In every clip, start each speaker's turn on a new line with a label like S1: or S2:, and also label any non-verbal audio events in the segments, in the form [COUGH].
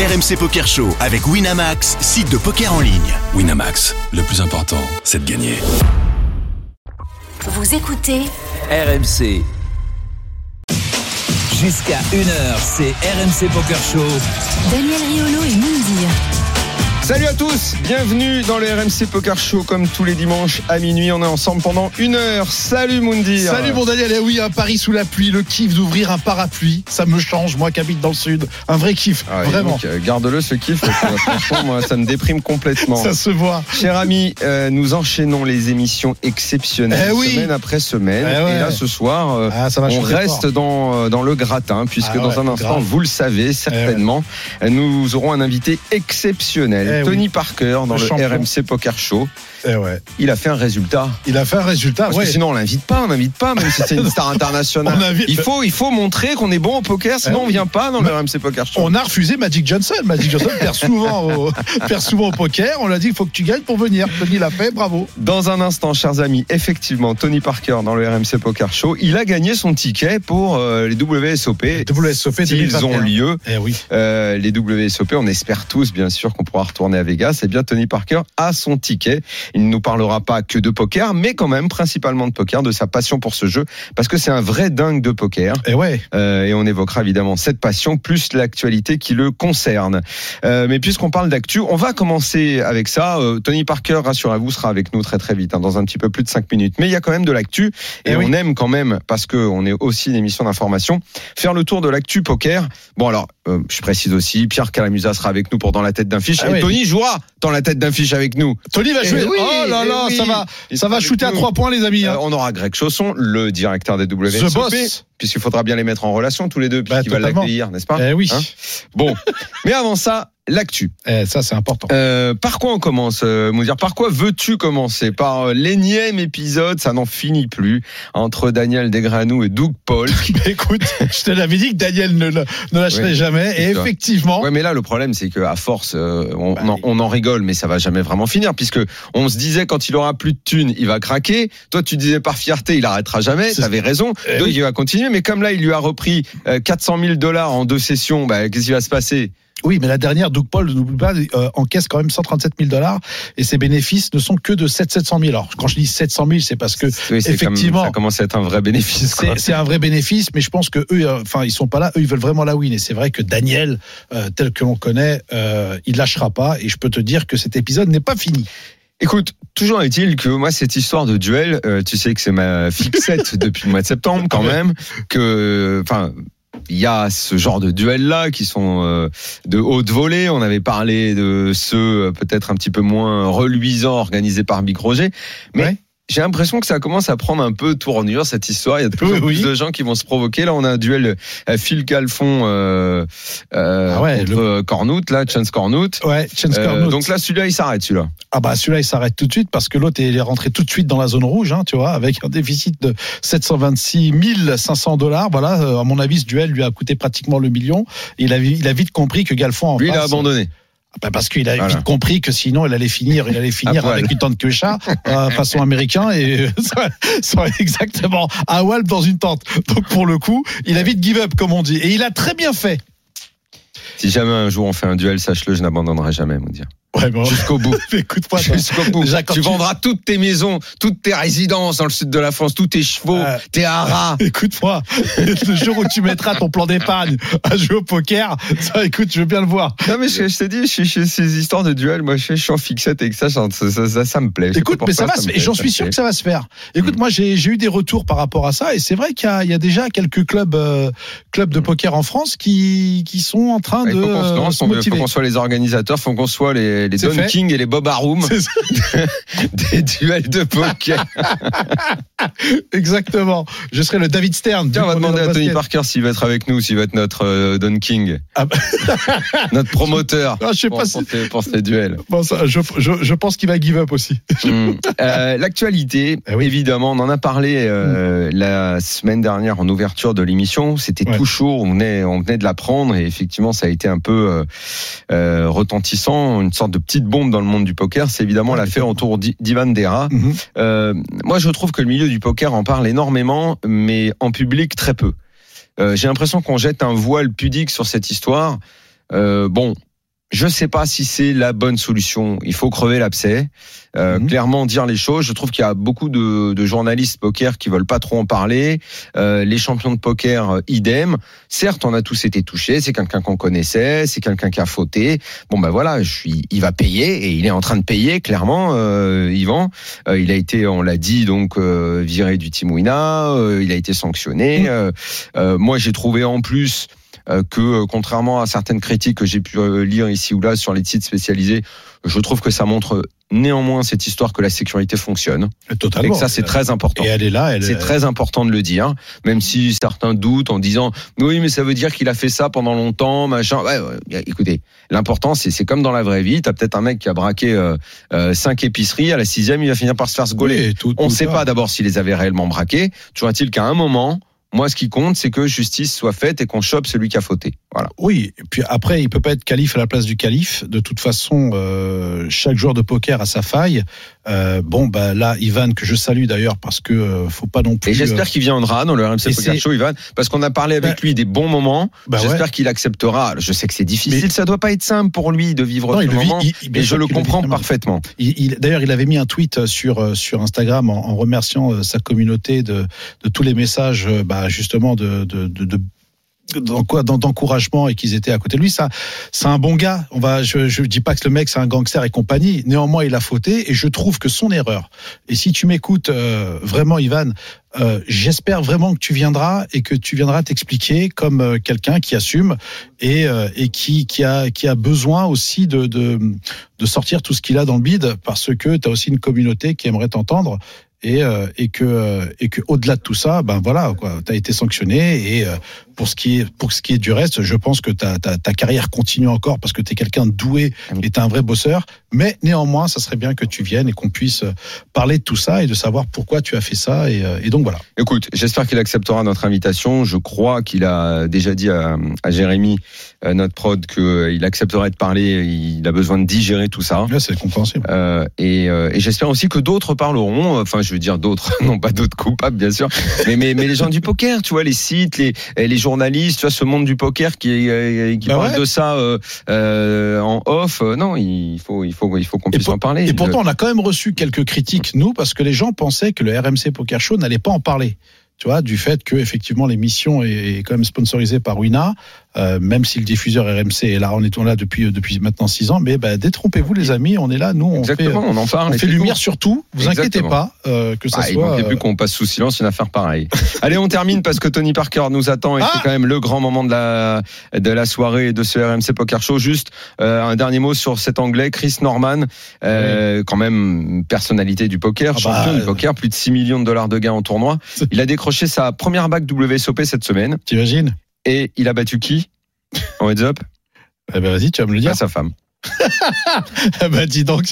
S1: RMC Poker Show avec Winamax, site de poker en ligne.
S2: Winamax, le plus important, c'est de gagner.
S3: Vous écoutez
S4: RMC. Jusqu'à 1h, c'est RMC Poker Show.
S3: Daniel Riolo et Mindir.
S5: Salut à tous, bienvenue dans le RMC Poker Show comme tous les dimanches à minuit. On est ensemble pendant une heure. Salut Moundir.
S6: Salut mon Daniel, eh oui, un Paris sous la pluie, le kiff d'ouvrir un parapluie, ça me change, moi qui habite dans le sud. Un vrai kiff,
S5: Ah, et
S6: vraiment.
S5: donc, euh, Garde-le ce kiff, parce que, [LAUGHS] franchement, moi, ça me déprime complètement.
S6: Ça se voit.
S5: Cher ami, euh, nous enchaînons les émissions exceptionnelles
S6: Eh oui.
S5: semaine après semaine.
S6: Eh ouais.
S5: Et là, ce soir, euh,
S6: Ah, ça
S5: on reste
S6: fort.
S5: dans, dans le gratin, puisque
S6: Ah
S5: dans
S6: ouais,
S5: un instant,
S6: grave.
S5: vous le savez certainement, euh, nous aurons un invité exceptionnel,
S6: Eh
S5: Tony
S6: oui.
S5: Parker, dans
S6: Le.
S5: RMC Poker Show.
S6: Eh ouais.
S5: Il a fait un résultat.
S6: Il a fait un résultat.
S5: Parce
S6: ouais.
S5: que sinon, on l'invite pas, on l'invite pas, même si c'est une star [LAUGHS] internationale.
S6: Invite-
S5: il, faut, il faut montrer qu'on est bon au poker, sinon
S6: Eh
S5: on vient pas dans le RMC Poker Show.
S6: On a refusé Magic Johnson. Magic Johnson perd souvent, au, [LAUGHS] perd souvent au poker. On l'a dit il faut que tu gagnes pour venir. Tony l'a fait, bravo.
S5: Dans un instant, chers amis, effectivement, Tony Parker dans le RMC Poker Show, il a gagné son ticket pour euh, les WSOP.
S6: WSOP 2021.
S5: ont lieu,
S6: Eh oui.
S5: euh, les WSOP, on espère tous, bien sûr, qu'on pourra retourner à Vegas. Et bien, Tony Parker a son ticket. Il ne nous parlera pas que de poker, mais quand même principalement de poker, de sa passion pour ce jeu, parce que c'est un vrai dingue de poker.
S6: Eh ouais.
S5: Euh, et on évoquera évidemment cette passion plus l'actualité qui le concerne. Euh, mais puisqu'on parle d'actu, on va commencer avec ça. Euh, Tony Parker, rassurez-vous, sera avec nous très très vite, hein, dans un petit peu plus de 5 minutes. Mais il y a quand même de l'actu et
S6: Eh oui.
S5: on aime quand même, parce que on est aussi une émission d'information, faire le tour de l'actu poker. Bon alors, euh, je précise aussi, Pierre Calamusa sera avec nous pour dans la tête d'un fiche
S6: Ah
S5: et. Tony jouera dans la tête d'un fiche avec nous.
S6: Tony va
S5: Eh
S6: jouer.
S5: oui,
S6: oh là
S5: eh
S6: là,
S5: oui.
S6: ça va,
S5: Il
S6: ça va shooter à trois points, les amis. hein.
S5: Euh, on aura Greg Chausson, le directeur des WSOP. Puisqu'il faudra bien les mettre en relation tous les deux,
S6: Bah,
S5: puisqu'il va
S6: totalement.
S5: l'accueillir, n'est-ce pas
S6: Eh oui.
S5: Hein Bon, [LAUGHS] mais avant ça, l'actu.
S6: Eh, ça, c'est important.
S5: Euh, par quoi on commence, euh, Mounir? Par quoi veux-tu commencer? Par euh, l'énième épisode, ça n'en finit plus, entre Daniel Desgranou et Doug Paul. [LAUGHS]
S6: Écoute, je te l'avais dit que Daniel ne, ne lâcherait jamais. Et
S5: toi.
S6: effectivement,
S5: Ouais, mais là, le problème, c'est qu'à force, euh, on,
S6: Bah,
S5: on en- on en rigole, mais ça va jamais vraiment finir, puisque on se disait quand il aura plus de thunes, il va craquer. Toi, tu disais par fierté, il arrêtera jamais.
S6: C'est-
S5: T'avais raison.
S6: Eh
S5: Donc,
S6: oui.
S5: il va continuer. Mais comme là, il lui a repris euh, 400 000 dollars en deux sessions, bah, qu'est-ce qui va se passer?
S6: Oui, mais la dernière, Doug Paul, n'oublie pas, euh, encaisse quand même 137 000 dollars et ses bénéfices ne sont que de 7 700 000. Alors, quand je dis 700 000, c'est parce que
S5: Oui, c'est comme-
S6: effectivement,
S5: ça commence à être un vrai bénéfice.
S6: c'est un vrai bénéfice, mais je pense que eux, euh, enfin, ils sont pas là. Eux, ils veulent vraiment la win. Et c'est vrai que Daniel, euh, tel que l'on connaît, euh, il lâchera pas. Et je peux te dire que cet épisode n'est pas fini.
S5: Écoute, toujours est-il que moi, cette histoire de duel, euh, tu sais que c'est ma fixette [LAUGHS] depuis le mois de septembre quand même, que, enfin, il y a ce genre de duels-là qui sont euh, de haute volée. On avait parlé de ceux euh, peut-être un petit peu moins reluisants organisés par Big Roger. Mais
S6: Ouais.
S5: J'ai l'impression que ça commence à prendre un peu tournure, cette histoire. Il y a de plus
S6: Oui,
S5: en plus
S6: oui.
S5: de gens qui vont se provoquer. Là, on a un duel euh, Phil Calfon euh, euh,
S6: Ah ouais, le-
S5: Cornout, là, Chance Cornout.
S6: Ouais, Chance
S5: Euh,
S6: Cornout.
S5: donc là, celui-là, il s'arrête, celui-là.
S6: Ah bah celui-là il s'arrête tout de suite parce que l'autre est rentré tout de suite dans la zone rouge, hein, tu vois, avec un déficit de 726 500 dollars. Voilà, euh, à mon avis ce duel lui a coûté pratiquement le million. Il a, il a vite compris que Galfond en
S5: Lui, il a abandonné.
S6: Ah bah parce qu'il a
S5: Voilà.
S6: vite compris que sinon il allait finir, il allait [LAUGHS] finir avec une tente que chat, euh, [LAUGHS] façon américain et euh, [LAUGHS] ça, ça exactement à Walp dans une tente. Donc pour le coup, il a vite give up comme on dit et il a très bien fait.
S5: Si jamais un jour on fait un duel, sache-le, je n'abandonnerai jamais, me dire.
S6: Vraiment.
S5: Jusqu'au bout. [LAUGHS]
S6: Écoute-moi.
S5: Jusqu'au bout.
S6: Déjà,
S5: tu
S6: tu-
S5: vendras toutes tes maisons, toutes tes résidences dans le sud de la France, tous tes chevaux,
S6: Euh,
S5: tes haras. [LAUGHS]
S6: Écoute-moi, [LAUGHS] le jour où tu mettras ton plan d'épargne à jouer au poker, ça, écoute, je veux bien le voir.
S5: Non mais je, je t'ai dit, je suis chez ces histoires de duel, moi je, suis- je en fixette avec ça, ça, ça, ça, ça me plaît. Je
S6: Écoute, mais ça va, j'en suis sûr que ça va se faire. Écoute,
S5: Mm.
S6: moi, j'ai eu des retours par rapport à ça, et c'est vrai qu'il y, a- il y a déjà quelques clubs, euh, clubs de poker en France qui, qui sont en train
S5: plaît.
S6: de
S5: Il faut qu'on soit les organisateurs, faut qu'on soit les, les Don
S6: fait.
S5: King et les Bob Arum [LAUGHS] des duels de poker. [LAUGHS]
S6: Exactement. Je serai le David Stern.
S5: Tiens, on va demander à Tony. Parker s'il va être avec nous, s'il va être notre euh, Don King,
S6: Ah bah- [LAUGHS]
S5: notre promoteur
S6: Ah, je sais
S5: pour,
S6: pas si.
S5: pour ces- pour ces duels.
S6: Bon, ça, je, je, je pense qu'il va give up aussi.
S5: Mm. Euh, L'actualité,
S6: Eh oui.
S5: évidemment, on en a parlé euh, la semaine dernière en ouverture de l'émission. C'était
S6: Ouais.
S5: tout chaud, on venait, on venait de l'apprendre et effectivement, ça a été un peu euh, retentissant, une sorte de petite bombe dans le monde du poker. C'est évidemment l'affaire autour d'I- d'Ivan Dera.
S6: Mhm.
S5: Euh, moi, je trouve que le milieu du poker en parle énormément, mais en public très peu. Euh, J'ai l'impression qu'on jette un voile pudique sur cette histoire. Euh, bon, je sais pas si c'est la bonne solution. Il faut crever l'abcès, euh,
S6: Mhm.
S5: clairement dire les choses. Je trouve qu'il y a beaucoup de, de journalistes poker qui veulent pas trop en parler. Euh, les champions de poker, euh, idem. Certes, on a tous été touchés. C'est quelqu'un qu'on connaissait, c'est quelqu'un qui a fauté. Bon ben voilà, je suis, il va payer et il est en train de payer clairement. Euh, Yvan, Euh, il a été, on l'a dit donc euh, viré du euh, il a été sanctionné. Euh, euh, moi, j'ai trouvé en plus que euh, contrairement à certaines critiques que j'ai pu euh, lire ici ou là sur les sites spécialisés, je trouve que ça montre néanmoins cette histoire que la sécurité fonctionne. Et
S6: Totalement.
S5: que ça, c'est très important.
S6: Et elle est là. Elle,
S5: C'est très important de le dire, même si certains doutent en disant oui, mais ça veut dire qu'il a fait ça pendant longtemps, machin. Ouais, ouais, écoutez, l'important c'est c'est comme dans la vraie vie. T'as peut-être un mec qui a braqué euh, euh, cinq épiceries, à la sixième il va finir par se faire se gauler.
S6: Oui, tout-
S5: On ne sait
S6: ça.
S5: pas d'abord s'il les avait réellement braqués. Toujours est-il qu'à un moment, moi, ce qui compte, c'est que justice soit faite et qu'on chope celui qui a fauté. Voilà.
S6: Oui, et puis après, il peut pas être calife à la place du calife. De toute façon, euh, chaque joueur de poker a sa faille. Euh, bon, bah là, Ivan, que je salue d'ailleurs, parce que euh, faut pas non plus.
S5: Et j'espère qu'il viendra dans le RMC Poker
S6: c'est-
S5: Show, Ivan, parce qu'on a parlé avec
S6: Bah,
S5: lui des bons moments.
S6: bah
S5: j'espère
S6: ouais.
S5: qu'il acceptera. Je sais que c'est difficile,
S6: Mais-
S5: ça doit pas être simple pour lui de vivre
S6: Non,
S5: ce
S6: le vit-
S5: moment.
S6: il-
S5: et je le comprends parfaitement.
S6: Il, il- D'ailleurs, il avait mis un tweet sur euh, sur Instagram en, en remerciant euh, sa communauté de, de tous les messages, euh, bah, justement de, de, de, de dans quoi dans- d'encouragement et qu'ils étaient à côté de lui. Ça c'est un bon gars. On va je je dis pas que le mec c'est un gangster et compagnie. Néanmoins il a fauté et je trouve que son erreur et si tu m'écoutes euh, vraiment Ivan euh, j'espère vraiment que tu viendras et que tu viendras t'expliquer comme euh, quelqu'un qui assume et, et qui, qui, a, qui a besoin aussi de, de, de sortir tout ce qu'il a dans le bide parce que tu as aussi une communauté qui aimerait t'entendre et, euh, et que euh, et que au-delà de tout ça ben voilà quoi. Tu été sanctionné et euh, pour ce qui est pour ce qui est du reste je pense que ta, ta, ta carrière continue encore parce que tu es quelqu'un de doué et tu un vrai bosseur mais néanmoins ça serait bien que tu viennes et qu'on puisse euh, parler de tout ça et de savoir pourquoi tu as fait ça et, euh, et donc voilà
S5: Écoute, j'espère qu'il acceptera notre invitation. Je crois qu'il a déjà dit à, à Jérémy, euh, notre prod, qu'il accepterait de parler. Il a besoin de digérer tout ça.
S6: là c'est compréhensible
S5: Euh, et et j'espère aussi que d'autres parleront. Enfin, je veux dire d'autres, [LAUGHS] non pas d'autres coupables, bien sûr, mais, mais mais les gens du poker, tu vois, les sites, les les journalistes, tu vois, ce monde du poker qui euh, qui
S6: Bah
S5: parle
S6: ouais.
S5: de ça euh, euh, en off. Euh, non, il faut il faut il faut qu'on puisse en parler.
S6: Et pourtant, on a quand même reçu quelques critiques, nous, parce que les gens pensaient que le RMC Poker Show n'allait pas en parler. Tu vois, du fait que effectivement l'émission est quand même sponsorisée par Wina, euh, même si le diffuseur RMC est là, on est on là depuis depuis maintenant six ans. Mais bah, détrompez-vous les amis, on est là, nous on fait
S5: Exactement, on en parle.
S6: on fait lumière sur tout. Vous inquiétez pas euh, que ça
S5: Ah, il
S6: soit.
S5: manquait
S6: euh,
S5: plus qu'on passe sous silence une affaire pareille. [LAUGHS] Allez, on termine parce que Tony Parker nous attend et
S6: Ah
S5: c'est quand même le grand moment de la de la soirée et de ce RMC Poker Show. Juste euh, un dernier mot sur cet Anglais, Chris Norman, euh, quand même personnalité du poker,
S6: Ah bah,
S5: champion du
S6: euh,
S5: poker, plus de 6 millions de dollars de gains en tournoi. Il a décroché sa première bague WSOP cette semaine
S6: T'imagines?
S5: Et il a battu qui en heads up?
S6: Eh ben vas-y, tu vas me le dire.
S5: Bah, Sa femme. [LAUGHS]
S6: Eh ben dis donc,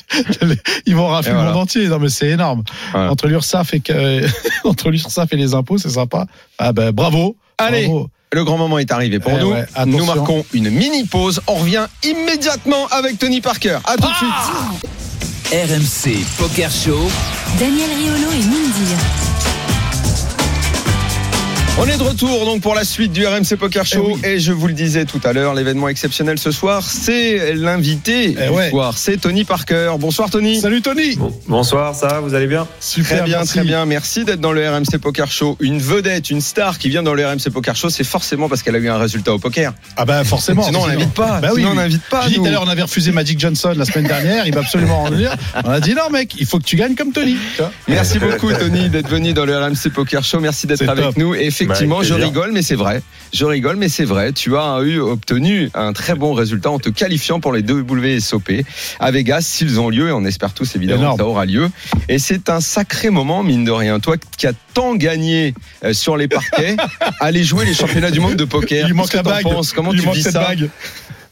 S6: ils vont rafler
S5: Et
S6: le monde entier. Non mais c'est énorme.
S5: Voilà.
S6: Entre l'URSSAF et que, [LAUGHS] entre l'URSSAF et les impôts, c'est sympa. Ah ben bravo.
S5: Allez,
S6: Bravo.
S5: le grand moment est arrivé pour
S6: Eh
S5: nous.
S6: ouais,
S5: nous marquons une mini pause. On revient immédiatement avec Tony Parker. À tout de
S6: Ah
S5: suite.
S4: RMC Poker Show.
S3: Daniel Riolo et Mindir.
S5: On est de retour donc pour la suite du RMC Poker Show
S6: Eh oui.
S5: et je vous le disais tout à l'heure, l'événement exceptionnel ce soir, c'est l'invité
S6: Eh
S5: du
S6: ouais.
S5: soir, c'est Tony Parker. Bonsoir Tony.
S6: Salut Tony.
S7: Bon, bonsoir, ça va, vous allez bien?
S6: Super,
S5: Très bien,
S6: merci.
S5: très bien. Merci d'être dans le RMC Poker Show. Une vedette, une star qui vient dans le RMC Poker Show, c'est forcément parce qu'elle a eu un résultat au poker.
S6: Ah bah forcément.
S5: Sinon, on l'invite pas.
S6: Bah oui,
S5: Sinon, on n'invite pas.
S6: J'ai dit tout à l'heure, on avait refusé Magic Johnson la semaine dernière. Il va absolument en venir. On a dit non, mec, il faut que tu gagnes comme Tony.
S5: Merci beaucoup Tony d'être venu dans le RMC Poker Show. Merci d'être
S6: C'est
S5: avec
S6: top.
S5: nous. Et effectivement,
S7: Bah,
S5: je rigole, mais c'est vrai. Je rigole, mais c'est vrai. Tu as eu obtenu un très bon résultat en te qualifiant pour les deux WSOP à Vegas s'ils ont lieu et on espère tous évidemment
S6: Énorme.
S5: que ça aura lieu. Et c'est un sacré moment mine de rien. Toi qui as tant gagné euh, sur les parquets, [LAUGHS] aller jouer les championnats du monde de poker.
S6: Il manque la bague.
S5: penses? Comment
S6: Il
S5: tu
S6: manque cette
S5: ça?
S6: bague.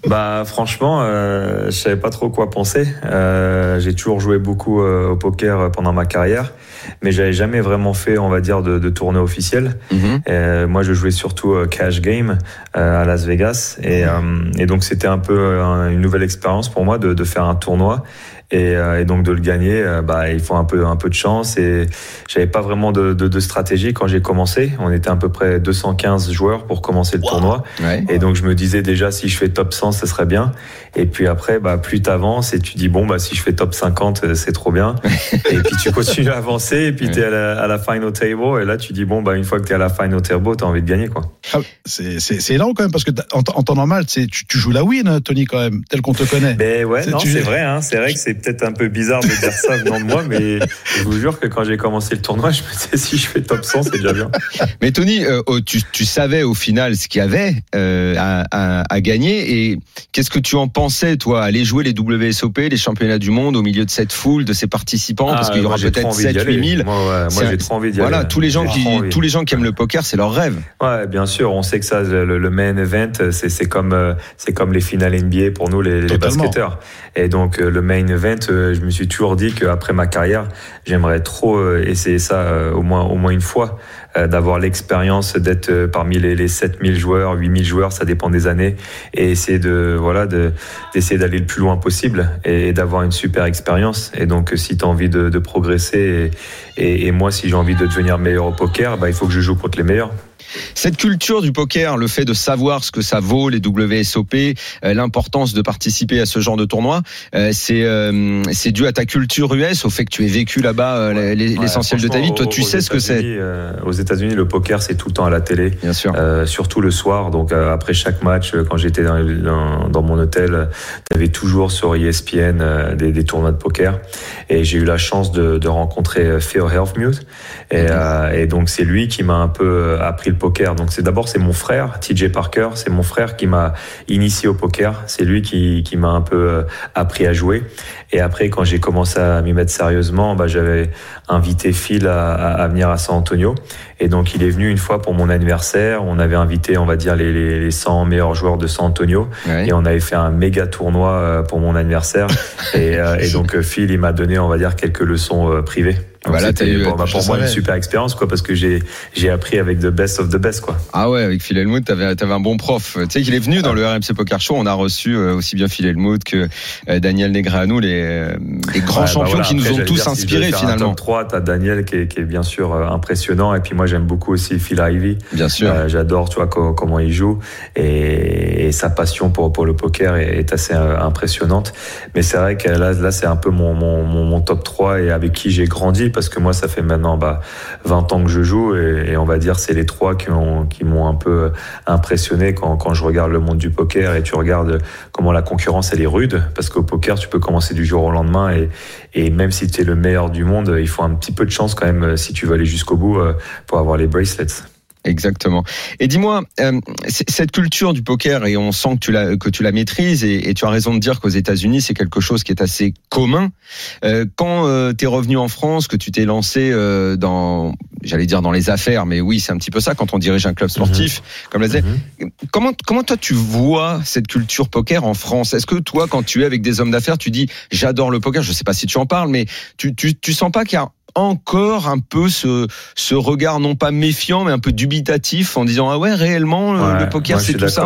S7: Bah franchement, euh, je savais pas trop quoi penser. Euh, j'ai toujours joué beaucoup euh, au poker euh, pendant ma carrière, mais j'avais jamais vraiment fait, on va dire, de, de tournoi officiel.
S5: Mhm.
S7: Euh, moi, je jouais surtout euh, cash game euh, à Las Vegas, et, euh, et donc c'était un peu une nouvelle expérience pour moi de, de faire un tournoi. Et, euh, et, donc de le gagner, euh, bah, il faut un peu, un peu de chance. Et j'avais pas vraiment de, de, de stratégie quand j'ai commencé. On était à peu près 215 joueurs pour commencer le tournoi.
S5: Ouais.
S7: Et donc je me disais déjà si je fais top 100, ce serait bien. Et puis après, bah, plus tu avances et tu dis bon, bah, si je fais top 50, euh, c'est trop bien. [LAUGHS] et puis tu continues à avancer et puis tu es à la, à la final table. Et là, tu dis bon, bah, une fois que tu es à la final table, tu as envie de gagner. quoi.
S6: Ah, c'est c'est énorme quand même parce que en, en temps normal, tu, tu joues la win, Tony, quand même, tel qu'on te connaît.
S7: Ben ouais,
S6: C'est-
S7: non,
S6: tu-
S7: c'est vrai. Hein, c'est vrai que c'est peut-être un peu bizarre de dire ça venant de moi, mais je vous jure que quand j'ai commencé le tournoi, je me disais si je fais top 100, c'est déjà bien.
S5: Mais Tony, euh, oh, tu, tu savais au final ce qu'il y avait euh, à, à, à gagner et qu'est-ce que tu en pensais, toi, aller jouer les WSOP, les championnats du monde au milieu de cette foule, de ces participants, parce
S7: Ah,
S5: qu'il y aura peut-être
S7: envie d'y
S5: 7
S7: aller.
S5: 8 000.
S7: Moi, ouais,
S5: C'est
S7: moi j'ai trop envie d'y
S5: Voilà,
S7: aller.
S5: tous les gens
S7: J'ai
S5: qui,
S7: trop envie.
S5: tous les gens qui aiment le poker, c'est leur rêve.
S7: Ouais, bien sûr, on sait que ça, le, le main event, c'est c'est comme euh, c'est comme les finales NBA pour nous les, les basketteurs. Et donc euh, le main event, euh, je me suis toujours dit qu'après ma carrière, j'aimerais trop euh, essayer ça au moins au moins une fois, d'avoir l'expérience d'être parmi les, les 7000 joueurs, 8000 joueurs, ça dépend des années, et essayer de voilà de d'essayer d'aller le plus loin possible et, d'avoir une super expérience. Et donc si tu as envie de, de progresser et, et, et moi si j'ai envie de devenir meilleur au poker, bah, il faut que je joue contre les meilleurs.
S5: Cette culture du poker, le fait de savoir ce que ça vaut, les WSOP, euh, l'importance de participer à ce genre de tournoi, euh, c'est euh, c'est dû à ta culture US, au fait que tu aies vécu là-bas
S7: Ouais,
S5: l'essentiel de ta vie. Toi, tu sais ce que c'est.
S7: Aux États-Unis, le poker, c'est tout le temps à la télé.
S5: Bien sûr.
S7: Euh, surtout le soir, donc euh, après chaque match, quand j'étais dans, dans, dans mon hôtel, il y avait toujours sur E ESPN euh, des, des tournois de poker. Et j'ai eu la chance de, de rencontrer Theo Helfmuth. Et, et donc c'est lui qui m'a un peu appris le Donc c'est d'abord c'est mon frère, TJ Parker, c'est mon frère qui m'a initié au poker. C'est lui qui, qui m'a un peu euh, appris à jouer. Et après quand j'ai commencé à m'y mettre sérieusement, bah, j'avais invité Phil à, venir à San Antonio. Et donc il est venu une fois pour mon anniversaire. On avait invité, on va dire, les, les, les 100 meilleurs joueurs de San Antonio.
S5: Ouais.
S7: Et on avait fait un méga tournoi euh, pour mon anniversaire. [LAUGHS] et, euh, et donc euh, Phil, il m'a donné, on va dire, quelques leçons privées. Donc,
S5: Voilà,
S7: c'était, bah,
S6: je
S7: pour moi
S6: savais.
S7: une super expérience, quoi, parce que j'ai j'ai appris avec the best of the best, quoi.
S5: Ah ouais, avec Phil Helmut, t'avais avais un bon prof. Tu sais qu'il est venu dans le RMC Poker Show. On a reçu aussi bien Phil Helmut que Daniel Negreanu, les, euh, les grands
S7: Ouais, bah
S5: champions
S7: voilà,
S5: qui nous
S7: après,
S5: ont tous
S7: dire, si
S5: inspirés
S7: un
S5: finalement.
S7: top 3, t'as Daniel qui est, qui est bien sûr euh, impressionnant. Et puis moi, j'aime beaucoup aussi Phil Ivey.
S5: Bien sûr.
S7: Euh, J'adore, tu vois, co- comment il joue et, et sa passion pour, pour le poker est, est assez euh, impressionnante. Mais c'est vrai que là, là c'est un peu mon, mon, mon, mon top 3 et avec qui j'ai grandi parce que moi, ça fait maintenant bah, 20 ans que je joue et, et on va dire c'est les trois qui m'ont qui m'ont un peu impressionné quand, quand je regarde le monde du poker et tu regardes comment la concurrence elle est rude parce qu'au poker tu peux commencer du jour au lendemain et, et même si tu es le meilleur du monde il faut un petit peu de chance quand même euh, si tu veux aller jusqu'au bout euh, pour avoir les bracelets.
S5: Exactement. Et dis-moi, euh, cette culture du poker, et on sent que tu la, que tu la maîtrises, et, et tu as raison de dire qu'aux États-Unis, c'est quelque chose qui est assez commun. Euh, quand euh, tu es revenu en France, que tu t'es lancé euh, dans, j'allais dire dans les affaires, mais oui, c'est un petit peu ça quand on dirige un club sportif, comme la disait.
S7: Mhm.
S5: Comment, comment toi tu vois cette culture poker en France? Est-ce que toi, quand tu es avec des hommes d'affaires, tu dis j'adore le poker Je sais pas si tu en parles, mais tu, tu, tu sens pas qu'il y a encore un peu ce, ce regard non pas méfiant mais un peu dubitatif en disant ah ouais réellement le-
S7: Ouais,
S5: le poker c'est tout ça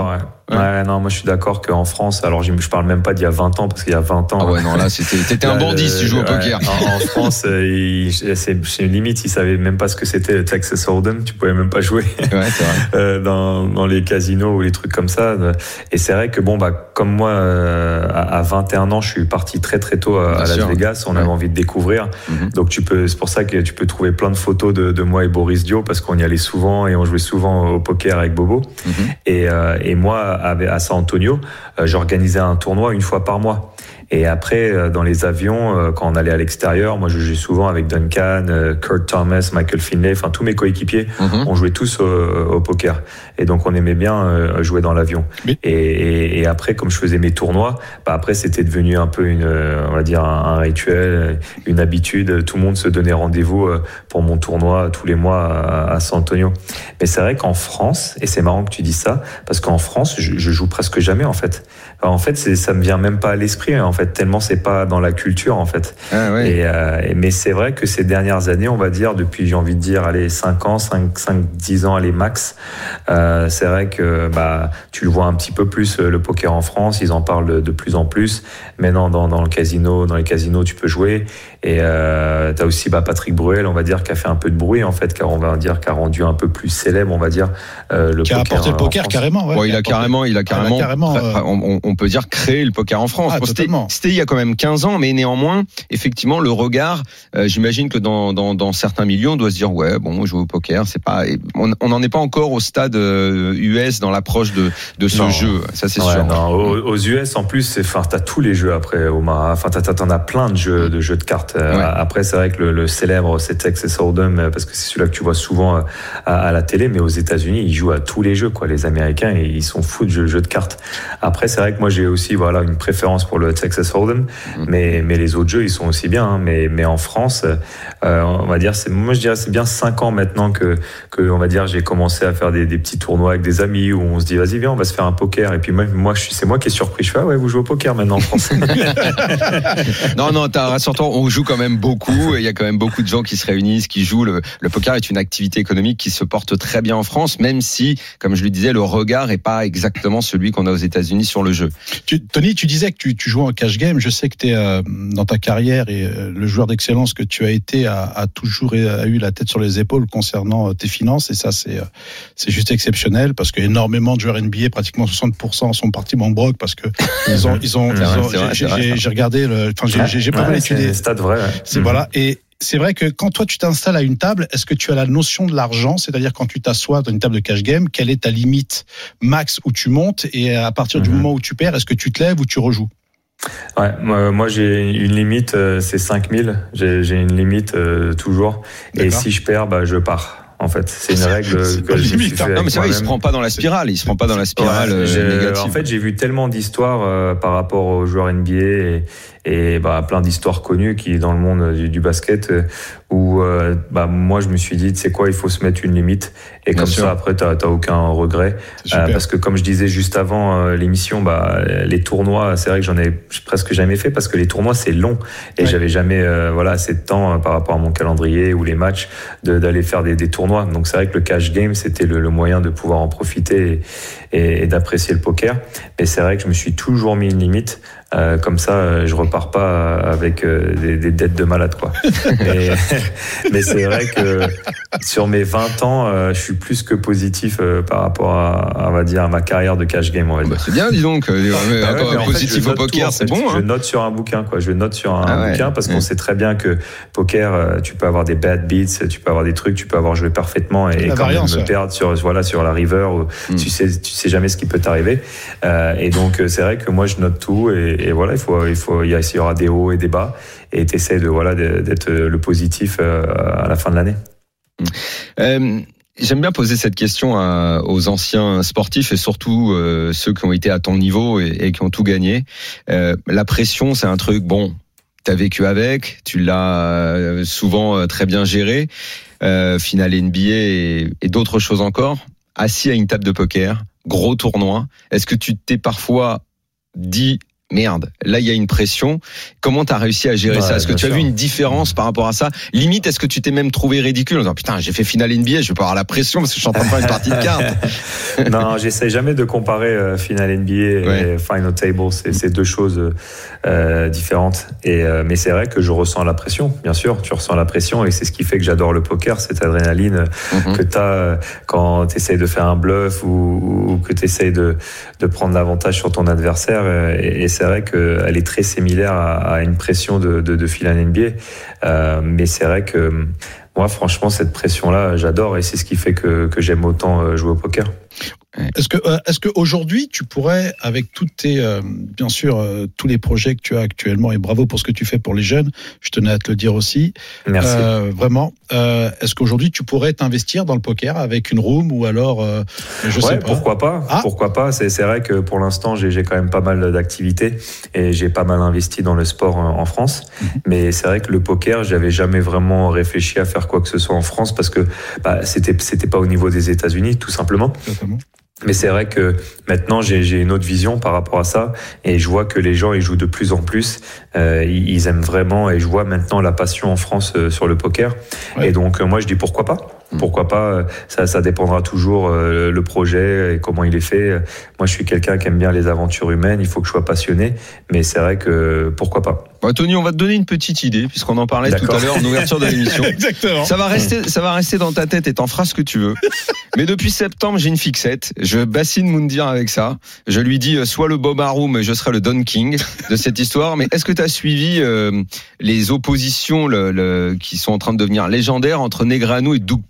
S7: Ouais. Ouais, non, moi je suis d'accord qu'en France, alors je je parle même pas d'il y a 20 ans, parce qu'il y a 20 ans.
S5: ah ouais non là [LAUGHS] c'était t'étais un bandit si tu joues au poker
S7: En, en France, euh, c'est limite, ils savaient même pas ce que c'était le Texas Hold'em, tu pouvais même pas jouer
S5: ouais [LAUGHS]
S7: euh, dans, dans les casinos ou les trucs comme ça. Et c'est vrai que bon, bah, comme moi, euh, à, à 21 ans, je suis parti très très tôt à, Las
S5: sûr.
S7: Vegas, on avait envie de découvrir.
S5: Mhm.
S7: Donc tu peux, c'est pour ça que tu peux trouver plein de photos de, de moi et Boris Dio, parce qu'on y allait souvent et on jouait souvent au poker avec Bobo. Et, euh, et moi, à, à San Antonio, euh, j'organisais un tournoi une fois par mois. Et après, euh, dans les avions, euh, quand on allait à l'extérieur, moi je jouais souvent avec Duncan, euh, Kurt Thomas, Michael Finlay, enfin tous mes coéquipiers,
S5: Mhm.
S7: on jouait tous au, au poker. Et donc on aimait bien jouer dans l'avion. Et, et, et après, comme je faisais mes tournois, bah après c'était devenu un peu une, on va dire un, un rituel, une habitude. Tout le monde se donnait rendez-vous pour mon tournoi tous les mois à, à San Antonio. Mais c'est vrai qu'en France, et c'est marrant que tu dis ça, parce qu'en France, je, je joue presque jamais en fait. En fait, c'est, ça me vient même pas à l'esprit. En fait, tellement c'est pas dans la culture en fait.
S5: Ah, ouais.
S7: Et, euh, mais c'est vrai que ces dernières années, on va dire, depuis, j'ai envie de dire, allez, 5 ans, 5, 5 10 ans, allez, max, euh, c'est vrai que bah, tu le vois un petit peu plus, euh, le poker en France, ils en parlent de, de plus en plus. Maintenant, dans, dans le casino, dans les casinos, tu peux jouer. Et euh, tu as aussi bah, Patrick Bruel, on va dire, qui a fait un peu de bruit, en fait, car on va dire, qui a rendu un peu plus célèbre, on va dire, euh, le
S6: Qui a
S7: poker.
S6: apporté le poker carrément. ouais, qui
S5: il a
S6: apporté-
S5: carrément, il a carrément,
S6: carrément,
S5: très-
S6: euh,
S5: on, peut dire créer le poker en France.
S6: Ah,
S5: Bon, c'était, il y a quand même 15 ans, mais néanmoins, effectivement, le regard, euh, j'imagine que dans, dans, dans certains milieux, on doit se dire ouais, bon, jouer au poker, c'est pas, on n'en est pas encore au stade US dans l'approche de, de ce
S7: Non.
S5: jeu. Ça, c'est
S7: Ouais,
S5: sûr.
S7: non, aux, aux US en plus, c'est, enfin, t'as tous les jeux après, Omar. Enfin, t'en as plein de jeux, de jeux de cartes. Euh,
S5: Ouais.
S7: Après, c'est vrai que le, le célèbre, c'est Texas Hold'em, euh, parce que c'est celui-là que tu vois souvent euh, à, à la télé. Mais aux États-Unis, ils jouent à tous les jeux, quoi. Les Américains, ils sont fous de jeux, jeux de cartes. Après, c'est vrai que moi, j'ai aussi, voilà, une préférence pour le Texas Hold'em,
S5: Mm.
S7: mais, mais les autres jeux, ils sont aussi bien. hein. Mais, mais en France, euh, on va dire, c'est, moi, je dirais, c'est bien cinq ans maintenant que, que, on va dire, j'ai commencé à faire des, des petits tournois avec des amis où on se dit, vas-y, viens, on va se faire un poker. Et puis moi, moi je suis, c'est moi qui est surpris. Je fais, ah ouais, vous jouez au poker maintenant en France. [LAUGHS]
S5: Non, non, t'as rassure-toi, on joue quand même beaucoup. et Il y a quand même beaucoup de gens qui se réunissent, qui jouent. Le, le poker est une activité économique qui se porte très bien en France, même si, comme je le disais, le regard est pas exactement celui qu'on a aux États-Unis sur le jeu.
S6: Tu- Tony, tu disais que tu, tu jouais en cash game. Je sais que tu es dans ta carrière et euh, le joueur d'excellence que tu as été a, a toujours eu- a eu la tête sur les épaules concernant euh, tes finances et ça c'est euh, c'est juste exceptionnel parce que énormément de joueurs NBA, pratiquement 60% sont partis en broc parce que ils [LAUGHS] ont ils ont, ils ont-
S5: c'est vrai,
S6: j'ai- regardé le enfin j'ai- pas mal étudié
S7: c'est
S6: c'est
S7: Mhm.
S6: voilà et c'est vrai que quand toi tu t'installes à une table, est-ce que tu as la notion de l'argent, c'est-à-dire quand tu t'assois dans une table de cash game, quelle est ta limite max où tu montes? Et à partir du
S7: Mhm.
S6: moment où tu perds, est-ce que tu te lèves ou tu rejoues?
S7: Ouais, moi, moi, j'ai une limite, euh, c'est 5000. J'ai une limite euh, toujours. Et si je perds, bah, je pars. En fait, c'est une règle [LAUGHS] que je
S6: limite,
S7: fait
S6: hein.
S5: Non, mais c'est vrai, il se prend pas dans la spirale. Il se prend pas dans la spirale
S7: Ouais,
S5: euh, négative.
S7: En fait, j'ai vu tellement d'histoires euh, par rapport aux joueurs NBA et, et bah, plein d'histoires connues qui dans le monde du, du basket euh, où euh, bah, moi je me suis dit, sais quoi, il faut se mettre une limite et
S5: Bien
S7: comme
S5: sûr.
S7: ça après t'as t'as aucun regret
S6: C'est
S7: Euh, parce que comme je disais juste avant euh, l'émission, bah, les tournois, c'est vrai que j'en ai presque jamais fait parce que les tournois c'est long et
S6: Ouais.
S7: j'avais jamais voilà assez de temps par rapport à mon calendrier ou les matchs de- d'aller faire des, des tournois. Donc c'est vrai que le cash game c'était le, le moyen de pouvoir en profiter et, et- et d'apprécier le poker. Mais c'est vrai que je me suis toujours mis une limite. Euh, comme ça, euh, je repars pas avec euh, des, des dettes de malade, quoi. [LAUGHS] mais [LAUGHS] mais c'est vrai que sur mes 20 ans, euh, je suis plus que positif euh, par rapport à, on va dire, à ma carrière de cash game.
S5: Bah, c'est bien, dis donc. Euh, mais
S7: Ah ouais,
S5: encore
S7: mais en fait,
S5: positif
S7: je
S5: au poker,
S7: en
S5: c'est
S7: fait.
S5: bon.
S7: Je
S5: Hein
S7: note sur un bouquin, quoi. Je note sur un
S5: Ah ouais.
S7: bouquin parce qu'on
S5: Ouais.
S7: sait très bien que poker, euh, tu peux avoir des bad beats, tu peux avoir des trucs, tu peux avoir joué parfaitement et, et quand
S6: variance,
S7: même me
S6: ouais.
S7: perdre sur voilà sur la river. Où
S5: Mm.
S7: Tu sais, tu sais jamais ce qui peut t'arriver. Euh, et donc euh, c'est vrai que moi je note tout et, voilà, il faut il faut il y, a- il y aura des hauts et des bas et t'essaies de voilà d'être le positif euh, à la fin de l'année.
S5: J'aime bien poser cette question à- aux anciens sportifs et surtout ceux qui ont été à ton niveau et, qui ont tout gagné. La pression, c'est un truc, bon, tu as vécu avec, tu l'as souvent très bien géré, euh, finale NBA et d'autres choses encore. Assis à une table de poker, gros tournoi, est-ce que tu t'es parfois dit merde, là il y a une pression. Comment tu as réussi à gérer
S7: Ouais,
S5: ça? Est-ce que tu as vu une différence par rapport à ça? Limite, est-ce que tu t'es même trouvé ridicule en disant putain, j'ai fait finale NBA, je vais pas avoir la pression parce que je suis en train de faire une partie de [LAUGHS] cartes. [LAUGHS]
S7: non, j'essaie jamais de comparer euh, finale NBA et final table. C'est deux choses euh, différentes. Et euh, mais c'est vrai que je ressens la pression. Bien sûr, tu ressens la pression et c'est ce qui fait que j'adore le poker, cette adrénaline
S5: Mhm.
S7: que tu as quand tu essayes de faire un bluff ou, ou que tu essayes de, de prendre l'avantage sur ton adversaire. Et, et c'est vrai qu'elle est très similaire à, à une pression de, de, de finale NBA. Euh, mais c'est vrai que moi, franchement, cette pression-là, j'adore et c'est ce qui fait que, que j'aime autant euh, jouer au poker.
S6: Est-ce que euh, est-ce qu'aujourd'hui tu pourrais, avec toutes tes, euh, bien sûr, euh, tous les projets que tu as actuellement, et bravo pour ce que tu fais pour les jeunes, je tenais à te le dire aussi,
S7: Merci.
S6: euh, vraiment, euh, est-ce qu'aujourd'hui tu pourrais t'investir dans le poker avec une room ou alors, euh, je
S7: ouais,
S6: sais pas.
S7: pourquoi pas
S6: Ah.
S7: Pourquoi pas C'est c'est vrai que pour l'instant, j'ai j'ai quand même pas mal d'activités et j'ai pas mal investi dans le sport en, en France.
S6: Mhm.
S7: Mais c'est vrai que le poker, j'avais jamais vraiment réfléchi à faire quoi que ce soit en France parce que bah, c'était c'était pas au niveau des États-Unis, tout simplement. Mais c'est vrai que maintenant j'ai une autre vision par rapport à ça. Et je vois que les gens ils jouent de plus en plus, euh, ils aiment vraiment et je vois maintenant la passion en France euh, sur le poker.
S6: Ouais.
S7: et donc euh, moi je dis pourquoi pas pourquoi pas euh, ça, ça dépendra toujours euh, le projet et comment il est fait moi je suis quelqu'un qui aime bien les aventures humaines il faut que je sois passionné mais c'est vrai que pourquoi pas
S5: Bah, Tony, on va te donner une petite idée, puisqu'on en parlait tout à l'heure en ouverture de l'émission. [LAUGHS]
S6: Exactement.
S5: Ça va rester, ça va rester dans ta tête et t'en feras ce que tu veux. Mais depuis septembre, j'ai une fixette. Je bassine Moundir avec ça. Je lui dis, euh, soit le Bob Arum, mais je serai le Don King de cette histoire. Mais est-ce que tu as suivi euh, les oppositions le, le- qui sont en train de devenir légendaires entre Negreanu et Doug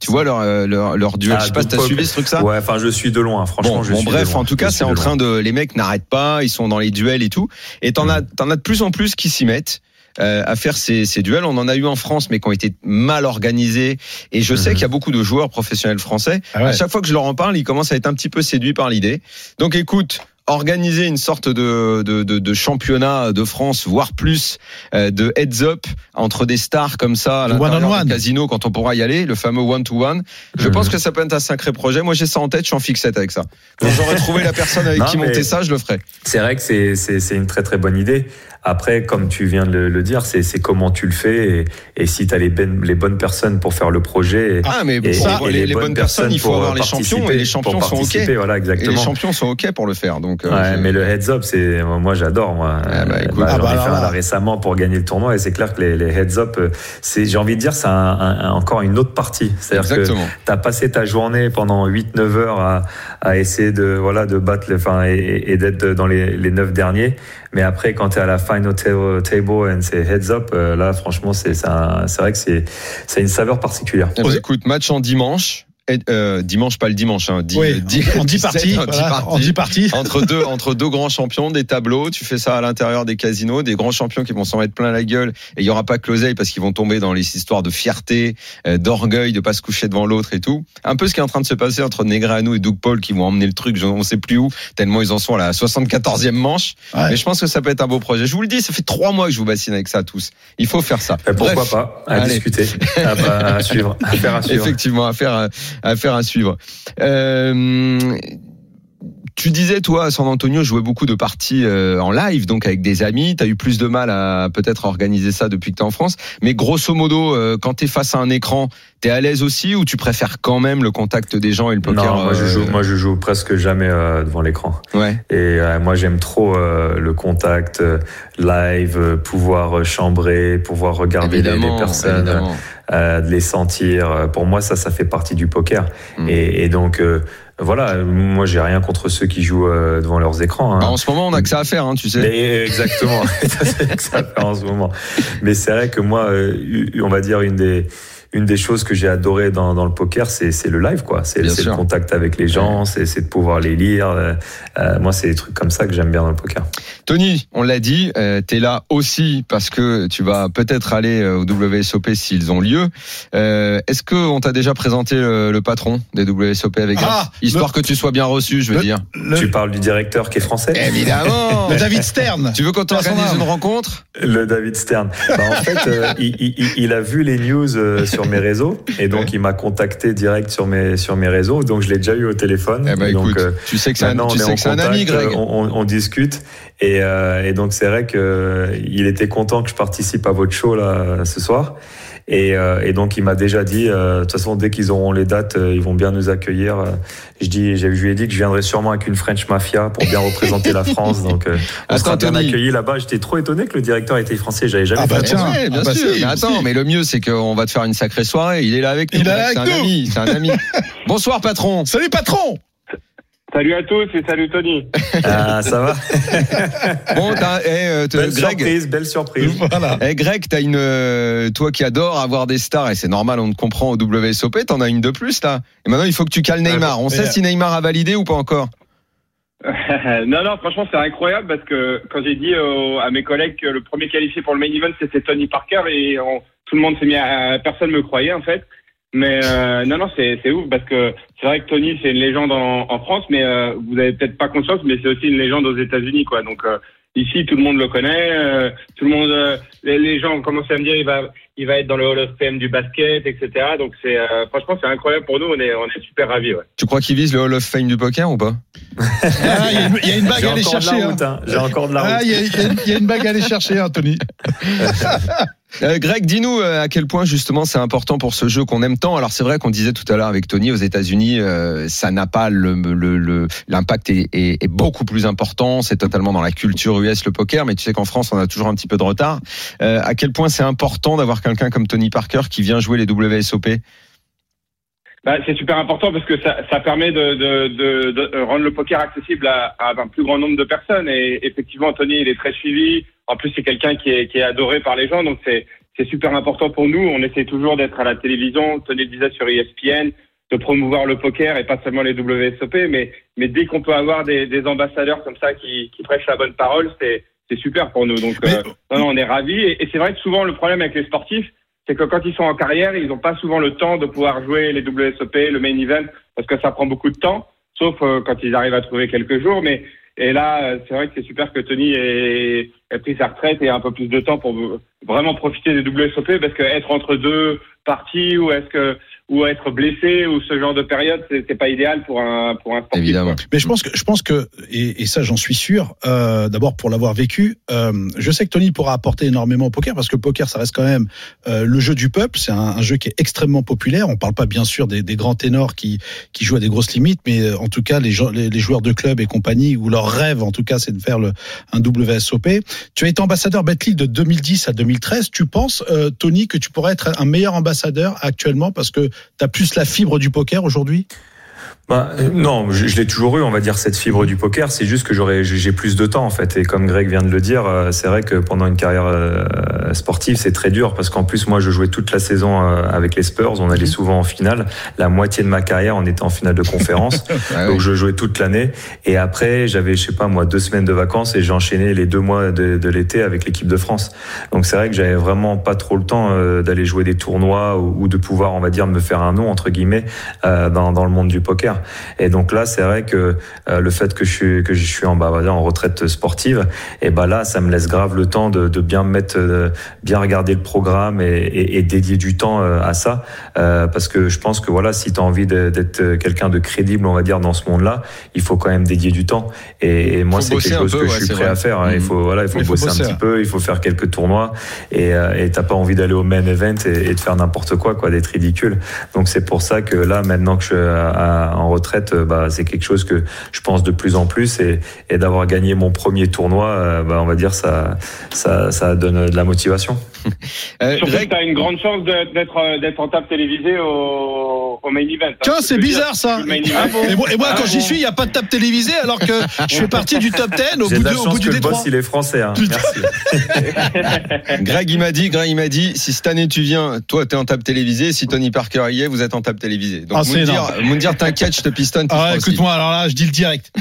S5: Tu vois leur, euh, leur, leur duel.
S7: Ah,
S5: je sais pas si t'as suivi ce truc ça?
S7: Ouais enfin je suis de loin franchement
S5: Bon,
S7: je
S5: bon,
S7: suis de
S5: bref,
S7: loin.
S5: en tout cas, c'est en
S7: de
S5: train de, les mecs n'arrêtent pas, ils sont dans les duels et tout. Et t'en as, t'en as de plus en plus qui s'y mettent. euh, à faire ces, ces duels. On en a eu en France, mais qui ont été mal organisés. Et je sais
S7: Mhm.
S5: qu'il y a beaucoup de joueurs professionnels français.
S6: Ah ouais.
S5: À chaque fois que je leur en parle, ils commencent à être un petit peu séduits par l'idée. Donc écoute, organiser une sorte de, de, de, de championnat de France, voire plus, euh, de heads up entre des stars comme ça à
S6: Le
S5: l'intérieur du casino quand on pourra y aller, le fameux one-to-one. Je
S7: Mhm.
S5: pense que ça peut être un sacré projet. Moi, j'ai ça en tête, je suis en fixette avec ça. Quand j'aurai [LAUGHS] trouvé la personne avec
S7: Non,
S5: qui monter ça, je le ferai.
S7: C'est vrai que c'est c'est c'est une très très bonne idée. Après, comme tu viens de le, le dire, c'est comment tu le fais et, et si tu as les, ben- les bonnes personnes pour faire le projet. Et,
S5: Ah, mais
S7: et-
S5: avoir les, les bonnes personnes, il faut avoir les champions
S7: participer,
S5: et les champions sont OK. Et les champions sont OK pour le faire. Donc, euh,
S7: Ouais, mais le heads up, c'est moi j'adore moi.
S5: Ah bah, écoute.
S7: Bah,
S6: Ah
S7: j'en
S6: bah,
S7: ai fait un
S6: là.
S7: récemment pour gagner le tournoi et c'est clair que les, les heads up, euh, c'est j'ai envie de dire c'est un, un- un- encore une autre partie. C'est-à-dire que
S5: Exactement.
S7: t'as passé ta journée pendant 8-9 heures à, à essayer de voilà de battre enfin et, et d'être dans les, les 9 derniers. Mais après, quand tu es à la final table, and c'est heads up, euh, là, franchement, c'est un- vrai que c'est une saveur particulière.
S5: Eh ben, écoute, match en dimanche. Et, euh, dimanche, pas le dimanche, hein, dix-
S6: Oui,
S5: dix-
S6: en 10
S5: 17,
S6: parties. voilà,
S5: parties.
S6: En 10 parties.
S5: entre deux [LAUGHS] entre deux grands champions, des tableaux. Tu fais ça à l'intérieur des casinos, des grands champions qui vont s'en mettre plein la gueule. Et il y aura pas que l'oseille parce qu'ils vont tomber dans les histoires de fierté, euh, d'orgueil, de pas se coucher devant l'autre et tout. Un peu ce qui est en train de se passer entre Negreanu et Doug Paul qui vont emmener le truc. On sait plus où tellement ils en sont à la 74e manche.
S6: Ouais.
S5: Mais je pense que ça peut être un beau projet. Je vous le dis, ça fait trois mois que je vous bassine avec ça tous. Il faut faire ça.
S7: Et pourquoi
S5: Bref.
S7: pas? À
S5: Allez.
S7: discuter, à, [LAUGHS] bah, à suivre, à faire à suivre.
S5: Effectivement, à faire à, à faire à suivre. Euh, tu disais, toi, à San Antonio, jouais beaucoup de parties euh, en live, donc avec des amis. Tu as eu plus de mal à peut-être organiser ça depuis que tu es en France. Mais grosso modo, euh, quand tu es face à un écran, tu es à l'aise aussi ou tu préfères quand même le contact des gens et le poker
S7: Non, moi je
S5: euh,
S7: joue, moi je joue presque jamais euh, devant l'écran.
S5: Ouais.
S7: Et euh, moi j'aime trop euh, le contact euh, live, euh, pouvoir euh, chambrer, pouvoir regarder les, personnes,
S5: évidemment.
S7: euh, de les sentir. Euh, Pour moi ça, ça fait partie du poker.
S5: Mm.
S7: Et, et donc euh, voilà, moi j'ai rien contre ceux qui jouent euh, devant leurs écrans. hein.
S5: Bah, en ce moment, on a que ça à faire, hein, tu sais.
S7: Mais exactement, [LAUGHS] c'est ça fait en ce moment. Mais c'est vrai que moi, euh, on va dire une des une des choses que j'ai adoré dans, dans le poker, c'est le live, quoi. C'est le contact avec les gens, c'est c'est de pouvoir les lire. Euh, euh, moi, c'est des trucs comme ça que j'aime bien dans le poker.
S5: Tony, on l'a dit, euh, tu es là aussi parce que tu vas peut-être aller euh, au WSOP s'ils ont lieu. Euh, Est-ce qu'on t'a déjà présenté le, le patron des WSOP avec
S6: Ah,
S5: Histoire que tu sois bien reçu, je veux
S6: le-
S5: dire.
S6: Le,
S7: Tu parles du directeur qui est français?
S5: Évidemment [LAUGHS]
S6: le David Stern.
S5: Tu veux qu'on t'organise une rencontre?
S7: Le David Stern. Bah, en fait, euh, il, il- il a vu les news euh, sur mes réseaux et donc il m'a contacté direct sur mes sur mes réseaux. Donc je l'ai déjà eu au téléphone.
S5: Eh ben
S7: donc,
S5: écoute,
S7: euh,
S5: tu sais que c'est un, tu sais que un ami, Greg.
S7: On, on- on discute et, euh, et donc c'est vrai que euh, il était content que je participe à votre show là ce soir. Et, euh, et donc il m'a déjà dit, euh, de toute façon dès qu'ils auront les dates, euh, ils vont bien nous accueillir. Euh, Je dis, je lui ai dit que je viendrais sûrement avec une French Mafia pour bien représenter la France. Donc euh, on
S5: Attends,
S7: sera bien accueillis là-bas. J'étais trop étonné que le directeur était français. J'avais jamais
S6: Ah bah tiens.
S5: Ouais, bien
S6: Ah bah
S5: sûr.
S6: si,
S5: mais attends,
S6: si.
S5: mais le mieux, c'est qu'on va te faire une sacrée soirée. Il est là avec nous.
S6: Il est là avec
S5: c'est un
S6: nous.
S5: C'est un ami. [LAUGHS] Bonsoir, patron.
S6: Salut patron.
S8: Salut à tous et salut Tony.
S7: Ah, ça va [LAUGHS]
S5: Bon, t'as, eh, euh,
S7: Belle
S5: Greg.
S7: surprise, belle surprise.
S6: Voilà.
S5: Eh Greg, t'as une, euh, toi qui adore avoir des stars et c'est normal, on te comprend au WSOP, t'en as une de plus là. Et maintenant, il faut que tu cales Neymar. On sait si Neymar a validé ou pas encore. [LAUGHS]
S8: non, non, franchement, c'est incroyable parce que quand j'ai dit à mes collègues que le premier qualifié pour le main event c'était Tony Parker et on- tout le monde s'est mis à, personne me croyait en fait. Mais euh, non, non, c'est ouf parce que c'est vrai que Tony c'est une légende en, en France, mais euh, vous avez peut-être pas conscience, mais c'est aussi une légende aux États-Unis quoi. Donc euh, ici, tout le monde le connaît. euh, tout le monde, euh, les, les gens ont commencé à me dire, il va, il va être dans le Hall of Fame du basket, etc. Donc c'est, euh, franchement, c'est incroyable pour nous. On est, on est super ravis. Ouais.
S5: Tu crois qu'il vise le Hall of Fame du poker ou pas? [LAUGHS]
S6: Ah, Il y, a une- il y a une bague à aller chercher. hein.
S7: route, hein. J'ai encore de la route.
S6: Ah, il y, a- il y a une- il y a une bague à aller chercher, Anthony. [LAUGHS]
S5: Euh, Greg, dis-nous euh, à quel point justement c'est important pour ce jeu qu'on aime tant. Alors c'est vrai qu'on disait tout à l'heure avec Tony aux États-Unis, euh, ça n'a pas le le- le- l'impact est, est- est beaucoup plus important. C'est totalement dans la culture US le poker, mais tu sais qu'en France on a toujours un petit peu de retard. Euh, à quel point c'est important d'avoir quelqu'un comme Tony Parker qui vient jouer les WSOP
S8: Bah, c'est super important parce que ça, permet de, rendre le poker accessible à, un plus grand nombre de personnes. Et effectivement, Tony, il est très suivi. En plus, c'est quelqu'un qui est, adoré par les gens. Donc, c'est, super important pour nous. On essaie toujours d'être à la télévision. Tony le disait sur ESPN, de promouvoir le poker et pas seulement les WSOP. Mais, dès qu'on peut avoir des, ambassadeurs comme ça qui prêchent la bonne parole, c'est, c'est super pour nous. Donc,
S6: Mais-
S8: euh, non, non, on est ravis. Et, et c'est vrai que souvent, le problème avec les sportifs, c'est que quand ils sont en carrière, ils n'ont pas souvent le temps de pouvoir jouer les WSOP, le main event, parce que ça prend beaucoup de temps, sauf euh, quand ils arrivent à trouver quelques jours. Mais et là, euh, c'est vrai que c'est super que Tony ait, ait pris sa retraite et un peu plus de temps pour vraiment profiter des WSOP, parce que être entre deux parties ou est-ce que ou être blessé ou ce genre de période, c'est pas idéal pour un pour un sportif.
S5: Évidemment.
S8: quoi.
S6: Mais je pense que, je pense que, et, et ça j'en suis sûr, euh, d'abord pour l'avoir vécu, euh, je sais que Tony pourra apporter énormément au poker parce que le poker ça reste quand même euh, le jeu du peuple, c'est un, un jeu qui est extrêmement populaire. On parle pas bien sûr des, des grands ténors qui, qui jouent à des grosses limites, mais euh, en tout cas les, gens, les, les joueurs de club et compagnie où leur rêve en tout cas c'est de faire le, un WSOP. Tu as été ambassadeur Betclic de 2010 à 2013. Tu penses, euh, Tony, que tu pourrais être un meilleur ambassadeur actuellement parce que tu as plus la fibre du poker aujourd'hui?
S7: Bah, euh, non, je, je l'ai toujours eu, on va dire, cette fibre du poker. C'est juste que j'aurais, j'ai plus de temps, en fait. Et comme Greg vient de le dire, euh, c'est vrai que pendant une carrière euh, sportive, c'est très dur parce qu'en plus, moi, je jouais toute la saison avec les Spurs. On allait souvent en finale. La moitié de ma carrière, on était en finale de conférence. [LAUGHS]
S5: Ah
S7: Donc,
S5: oui.
S7: je jouais toute l'année. Et après, j'avais, je sais pas, moi, deux semaines de vacances et j'ai enchaîné les deux mois de, de l'été avec l'équipe de France. Donc, c'est vrai que j'avais vraiment pas trop le temps d'aller jouer des tournois ou, ou de pouvoir, on va dire, me faire un nom, entre guillemets, dans, dans le monde du poker. Et donc là, c'est vrai que euh, le fait que je suis que je suis en bah, en retraite sportive, et bah là, ça me laisse grave le temps de, de bien me mettre, euh, bien regarder le programme et, et, et dédier du temps euh, à ça, euh, parce que je pense que voilà, si tu as envie d'être quelqu'un de crédible, on va dire dans ce monde-là, il faut quand même dédier du temps. Et, et moi, c'est quelque chose
S5: peu,
S7: que
S5: ouais,
S7: je suis prêt
S5: vrai.
S7: à faire. hein. Il
S5: Mhm.
S7: faut voilà, il faut
S6: Il faut
S7: bosser,
S6: bosser,
S7: un petit peu, il faut faire quelques tournois, et euh, t'as pas envie d'aller au main event et, et de faire n'importe quoi, quoi, d'être ridicule. Donc c'est pour ça que là, maintenant que je suis à- à- en retraite, euh, bah, c'est quelque chose que je pense de plus en plus et, et d'avoir gagné mon premier tournoi, euh, bah, on va dire ça, ça, ça donne de la motivation. [LAUGHS]
S5: Euh,
S8: Surtout
S5: Greg,
S8: que tu as une grande chance d'être euh, d'être en table télévisée au, au main event. hein.
S6: Tiens, c'est
S8: dire,
S6: bizarre ça. Ah bon et moi, et moi,
S8: Ah
S6: quand j'y
S8: bon.
S6: suis, il n'y a pas de table télévisée alors que je fais partie du top 10 au
S7: J'ai
S6: bout,
S7: de la
S6: du- au
S7: chance
S6: bout du
S7: que le
S6: détroit.
S7: boss il est français. Hein. Merci. [LAUGHS]
S5: Greg, il m'a dit, Greg, il m'a dit, si cette année tu viens, toi t'es en table télévisée, si Tony Parker y est, vous êtes en table télévisée. Donc
S6: Ah.
S5: Moundir, t'inquiète, je te pistonne. tu
S6: Ah, écoute-moi, alors là, je dis le direct. [LAUGHS]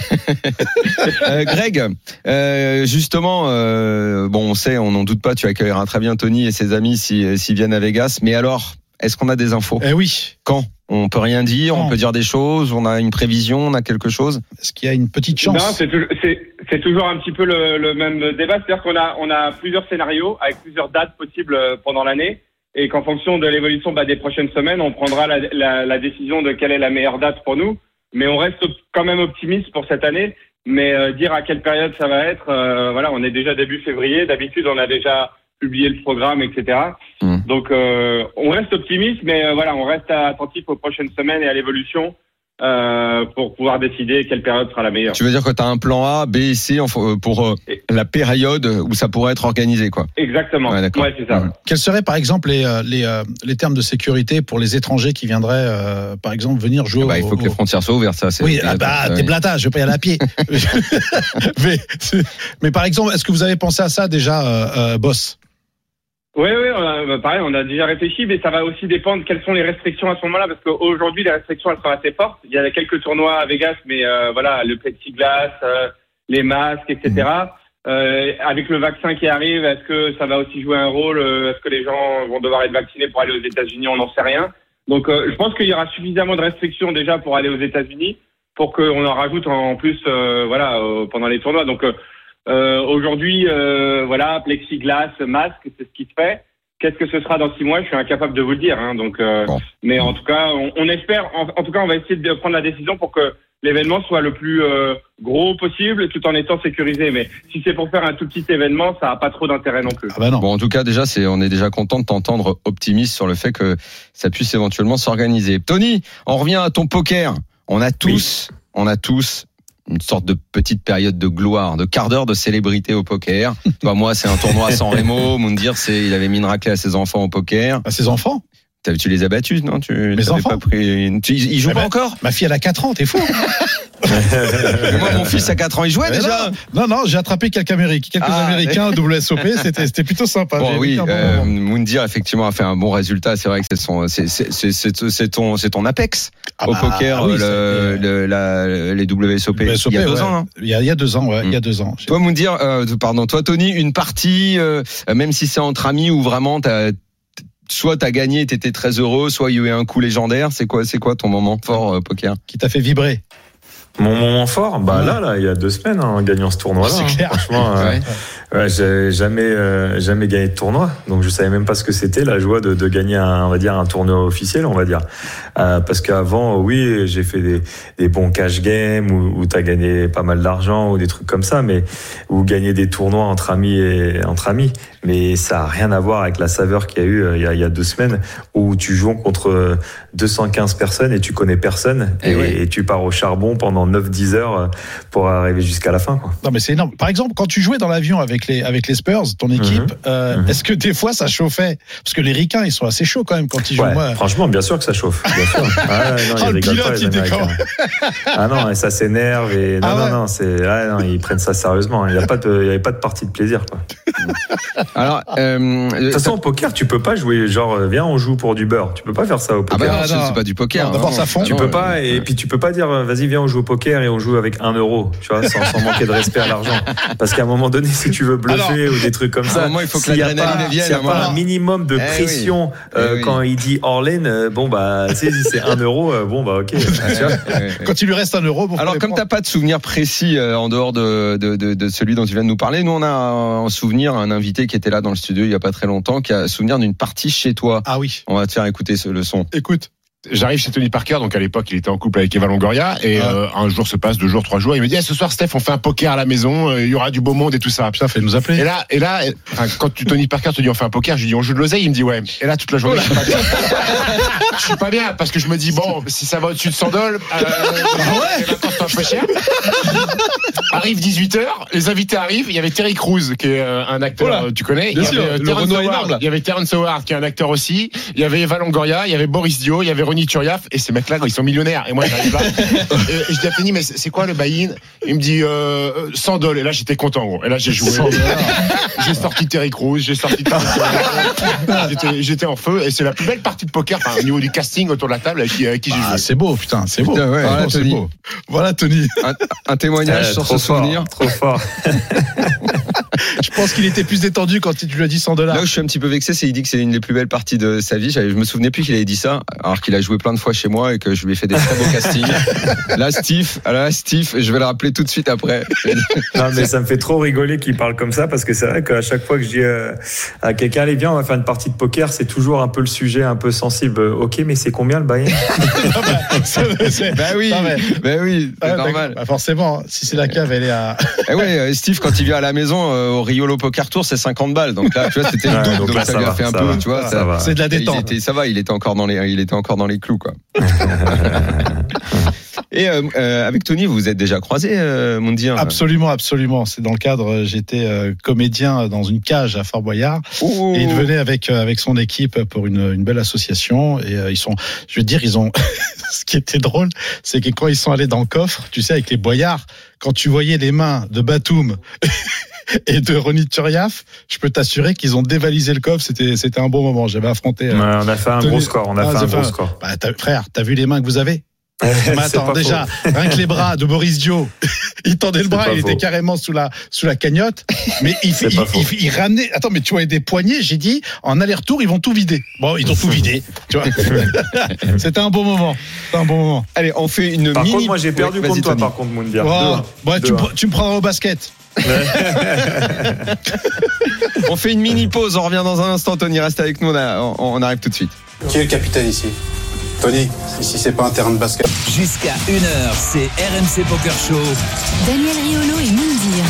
S5: Euh, Greg, euh, justement, euh, bon, on sait, on n'en doute pas, tu accueilleras très bien Tony et ses amis s'ils s'ils viennent à Vegas. Mais alors, est-ce qu'on a des infos?
S6: Eh oui.
S5: Quand? On peut rien dire, on
S6: Non.
S5: peut dire des choses, on a une prévision, on a quelque chose?
S6: Est-ce qu'il y a une petite
S8: Non,
S6: chance
S8: c'est toujours, c'est- c'est toujours un petit peu le, le même débat. C'est-à-dire qu'on a, on a plusieurs scénarios avec plusieurs dates possibles pendant l'année. Et qu'en fonction de l'évolution bah, des prochaines semaines, on prendra la, la, la décision de quelle est la meilleure date pour nous. Mais on reste quand même optimiste pour cette année. Mais euh, dire à quelle période ça va être, euh, voilà, on est déjà début février. D'habitude, on a déjà publié le programme, etc.
S5: Mm.
S8: Donc, euh, on reste optimiste, mais euh, voilà, on reste attentif aux prochaines semaines et à l'évolution euh, pour pouvoir décider quelle période sera la meilleure.
S5: Tu veux dire que tu as un plan A, B et C euh, pour euh, la période où ça pourrait être organisé, quoi
S8: Exactement.
S5: Ouais,
S8: c'est ça.
S5: Mhm.
S6: Quels seraient par exemple les, euh, les, euh, les termes de sécurité pour les étrangers qui viendraient euh, par exemple venir jouer
S5: Ah bah, Il
S6: au-
S5: faut que les frontières soient ouvertes, ça. c'est-
S6: Oui, ah bah, t'es blata, je vais pas y aller à pied. [LAUGHS] [LAUGHS] mais, mais par exemple, est-ce que vous avez pensé à ça déjà, euh, euh, boss?
S8: Oui, oui, on a- bah, pareil, on a déjà réfléchi, mais ça va aussi dépendre quelles sont les restrictions à ce moment-là, parce qu'aujourd'hui, les restrictions, elles sont assez fortes. Il y a quelques tournois à Vegas, mais euh, voilà, le plexiglas, euh, les masques, etc. Euh, avec le vaccin qui arrive, est-ce que ça va aussi jouer un rôle Euh, Est-ce que les gens vont devoir être vaccinés pour aller aux États-Unis On n'en sait rien. Donc, euh, je pense qu'il y aura suffisamment de restrictions déjà pour aller aux États-Unis, pour qu'on en rajoute en plus, euh, voilà, euh, pendant les tournois. Donc, euh, Aujourd'hui, euh, voilà, plexiglas, masque, c'est ce qui se fait. Qu'est-ce que ce sera dans six mois Je suis incapable de vous le dire. Hein, donc, euh,
S5: Bon.
S8: mais en tout cas, on, on espère. En, en tout cas, on va essayer de prendre la décision pour que l'événement soit le plus euh, gros possible, tout en étant sécurisé. Mais si c'est pour faire un tout petit événement, ça n'a pas trop d'intérêt non plus.
S6: Ah bah non.
S5: Bon, en tout cas, déjà, c'est, on est déjà content de t'entendre optimiste sur le fait que ça puisse éventuellement s'organiser. Tony, on revient à ton poker. On a tous, on a tous une sorte de petite période de gloire, de quart d'heure de célébrité au poker. Toi, [LAUGHS] moi, c'est un tournoi sans Remo. Moundir, c'est, il avait mis une raclée à ses enfants au poker.
S6: À ses enfants?
S5: Tu les as battus, non? Tu
S6: Mes enfants
S5: pas pris une- tu- Ils jouent
S6: Eh
S5: pas
S6: ben,
S5: encore?
S6: Ma fille, elle a 4 ans, t'es fou. [LAUGHS]
S5: Moi, mon fils a 4 ans, il jouait
S6: Mais
S5: déjà.
S6: Non, non, j'ai attrapé quelques Américains, quelques
S5: Ah,
S6: Américains WSOP, [LAUGHS] c'était, plutôt sympa.
S5: Bon oui,
S6: bon
S5: euh. Moundir effectivement a fait un bon résultat. C'est vrai que c'est son, c'est ton, c'est ton apex
S6: Ah
S5: au
S6: bah,
S5: poker,
S6: oui,
S5: le,
S6: ça a été,
S5: le- la- les WSOP.
S6: WSOP,
S5: il y a deux
S6: ouais.
S5: ans. Hein.
S6: Il y a, il y a deux ans, ouais,
S5: Mm.
S6: il y a deux ans.
S5: Toi Moundir, euh, pardon, toi Tony, une partie, euh, même si c'est entre amis ou vraiment t'as soit t'as gagné, t'étais très heureux, soit il y a eu un coup légendaire. C'est quoi, c'est quoi ton moment fort euh, poker?
S6: Qui t'a fait vibrer.
S7: Mon moment fort, bah là, là, il y a deux semaines, hein, en gagnant ce tournoi-là.
S6: C'est
S7: hein.
S6: clair.
S7: Franchement, euh,
S5: Ouais.
S7: ouais, j'ai jamais, euh, jamais gagné de tournoi, donc je savais même pas ce que c'était la joie de, de gagner un, on va dire, un tournoi officiel, on va dire. Euh, parce qu'avant, oui, j'ai fait des, des bons cash games où, où t'as gagné pas mal d'argent ou des trucs comme ça, mais ou gagner des tournois entre amis et entre amis. Mais ça a rien à voir avec la saveur qu'il y a eu euh, il y a, il y a deux semaines où tu joues contre euh, 215 personnes et tu connais personne
S5: Et
S7: et,
S5: ouais.
S7: et tu pars au charbon pendant 9-10 heures euh, pour arriver jusqu'à la fin. Quoi.
S6: Non, mais c'est énorme. Par exemple, quand tu jouais dans l'avion avec les, avec les Spurs, ton équipe, euh,
S7: Mhm.
S6: est-ce que des fois ça chauffait? Parce que les ricains, ils sont assez chauds quand même quand ils jouent. Moi,
S7: franchement, bien sûr que ça chauffe. Bien sûr. [LAUGHS] Ah, non,
S6: Oh,
S7: ils
S6: le
S7: rigolent
S6: pilote,
S7: pas, les
S6: il déconne.
S7: Américains. Ah non, et ça s'énerve et non,
S6: Ah ouais.
S7: non, non, c'est, ouais, non, ils prennent ça sérieusement. Il n'y a pas de, il y avait pas de partie de plaisir. Quoi.
S5: Alors, euh,
S7: De toute façon, au poker, tu peux pas jouer genre, viens, on joue pour du beurre. Tu peux pas faire ça au
S5: ah
S7: poker.
S5: bah non,
S6: Ah,
S5: c'est
S6: non.
S5: c'est pas du poker.
S6: D'abord,
S5: hein,
S6: ça fond.
S5: Ah
S7: Tu peux
S5: euh,
S7: pas, et puis tu peux pas dire, euh, vas-y, viens, on joue au poker et on joue avec un euro, tu vois, sans, sans manquer de respect à l'argent. Parce qu'à un moment donné, si tu veux bluffer ou des trucs comme ça,
S5: moment, il faut que
S7: s'il y a
S5: l'adrénaline
S7: pas-
S5: vienne,
S7: s'il y
S5: à
S7: a
S5: un
S7: pas un minimum de
S5: Eh oui.
S7: pression
S5: Eh
S7: euh,
S5: oui.
S7: quand il dit Orlen, euh, bon bah, tu sais, si c'est un euro, bon bah ok. [LAUGHS]
S6: Quand il lui reste un euro, pour
S5: Alors, comme t'as pas de souvenir précis euh, en dehors de, de, de, de celui dont tu viens de nous parler, nous on a un souvenir, un invité qui était là dans le studio il y a pas très longtemps, qui a un souvenir d'une partie chez toi.
S6: Ah oui,
S5: On va te faire écouter ce, le son.
S6: écoute.
S9: J'arrive chez Tony Parker, donc à l'époque il était en couple avec Eva Longoria, et
S6: Ah.
S9: euh, un jour se passe, deux jours, trois jours, il me dit Eh, ce soir Steph on fait un poker à la maison, euh, il y aura du beau monde et tout ça.
S6: Putain, fais nous
S9: Et
S6: appeler.
S9: là, et là, euh, enfin, quand tu, Tony Parker te dit on fait un poker, je lui dis on joue de l'oseille, il me dit ouais. Et là toute la journée je suis pas bien. je suis pas bien parce que je me dis bon si ça va au-dessus de 100 dollars, euh, un peu chères. Arrive 18h, les invités arrivent. Il y avait Terry Crews qui est un acteur,
S6: Voilà.
S9: tu connais.
S6: Bien
S9: il y
S6: sûr,
S9: avait
S6: le
S9: Terrence Howard,
S6: énorme, là.
S9: il y avait Terrence Howard qui est un acteur aussi. Il y avait Eva Longoria, il y avait Boris Dio, il y avait Ronnie Turiaf. Et ces mecs-là, ils sont millionnaires. Et moi, j'arrive là. [LAUGHS] et, je dis à Tony, mais c'est quoi le buy-in? Il me dit euh, 100 dollars. Et là, j'étais content. Gros. Et là, j'ai joué. J'ai sorti Terry Crews, j'ai sorti. [LAUGHS] J'étais- en feu. Et c'est la plus belle partie de poker, enfin, au niveau du casting autour de la table avec qui, avec qui j'ai
S6: Ah,
S9: joué.
S6: c'est beau, putain, c'est beau.
S5: Putain, ouais,
S6: Voilà,
S5: bon, Tony.
S6: beau. Voilà, Tony.
S5: Un, un témoignage
S7: Euh, [LAUGHS]
S5: sur ce
S7: fort,
S5: souvenir.
S7: Trop fort.
S6: Je pense qu'il était plus détendu quand tu lui as dit 100 dollars.
S5: Là où je suis un petit peu vexé, c'est qu'il dit que c'est une des plus belles parties de sa vie. Je me souvenais plus qu'il avait dit ça, alors qu'il a joué plein de fois chez moi et que je lui ai fait des très beaux castings. [LAUGHS] Là, Steve, là, Steve, je vais le rappeler tout de suite après. [LAUGHS]
S7: Non, mais ça me fait trop rigoler qu'il parle comme ça parce que c'est vrai qu'à chaque fois que je dis euh, à quelqu'un, allez, viens, on va faire une partie de poker, c'est toujours un peu le sujet un peu sensible. Euh, Ok, mais c'est combien le [LAUGHS]
S6: c'est-
S5: bah oui,
S6: Non, mais-
S5: bah oui, c'est
S6: Ah,
S5: normal.
S6: bah, forcément, si c'est la cave, elle est à.
S5: Eh ouais, euh, Steve, quand il vient à la maison euh, au Riolo Poker Tour, c'est 50 balles. Donc là, tu vois, c'était le
S7: Ouais,
S5: double.
S7: donc
S5: Donc,
S7: là,
S5: ça,
S7: ça
S5: lui a
S7: va,
S5: fait un peu,
S7: va.
S5: tu vois.
S6: C'est de la
S5: il
S6: détente.
S5: était- ça va, il était encore dans les, il était encore dans les clous, quoi. [LAUGHS] Et euh, euh, avec Tony, vous vous êtes déjà croisé, euh,
S6: Absolument, absolument. C'est dans le cadre, euh, j'étais comédien dans une cage à Fort Boyard. Et il venait avec avec son équipe pour une, une belle association et ils sont je veux dire ils ont [LAUGHS] ce qui était drôle c'est que quand ils sont allés dans le coffre tu sais avec les boyards quand tu voyais les mains de Batum [LAUGHS] [LAUGHS] et de Ronnie Turiaf je peux t'assurer qu'ils ont dévalisé le coffre c'était c'était un bon moment j'avais affronté euh,
S7: Ouais, On a fait un
S6: Tony-
S7: gros score. On a
S6: Ah,
S7: fait un gros score.
S6: bah, t'as- frère t'as vu les mains que vous avez mais [LAUGHS] attends, déjà,
S7: faux.
S6: rien que les bras de Boris Dio, [LAUGHS] il tendait le bras, il était carrément sous la, sous la cagnotte. Mais il, ramenait, attends, mais tu vois, des poignées, j'ai dit, en aller-retour, ils vont tout vider. Bon, ils ont tout vidé, tu vois. C'était un bon moment. C'était un bon moment.
S5: Allez, on fait une
S7: Par
S5: mini.
S7: contre, moi j'ai perdu
S5: Ouais,
S7: contre toi,
S5: Tony.
S7: par contre, Moundir.
S6: Oh,
S7: Deux,
S6: ouais, tu,
S7: deux,
S6: me- tu me prendras au basket. [LAUGHS]
S5: on fait une mini pause, on revient dans un instant. Tony, reste avec nous, on, a- on- on arrive tout de suite.
S10: Qui est le capitaine ici? Tony, ici c'est pas un terrain de basket.
S4: Jusqu'à 1h, c'est RMC Poker Show.
S3: Daniel Riolo et Mindir.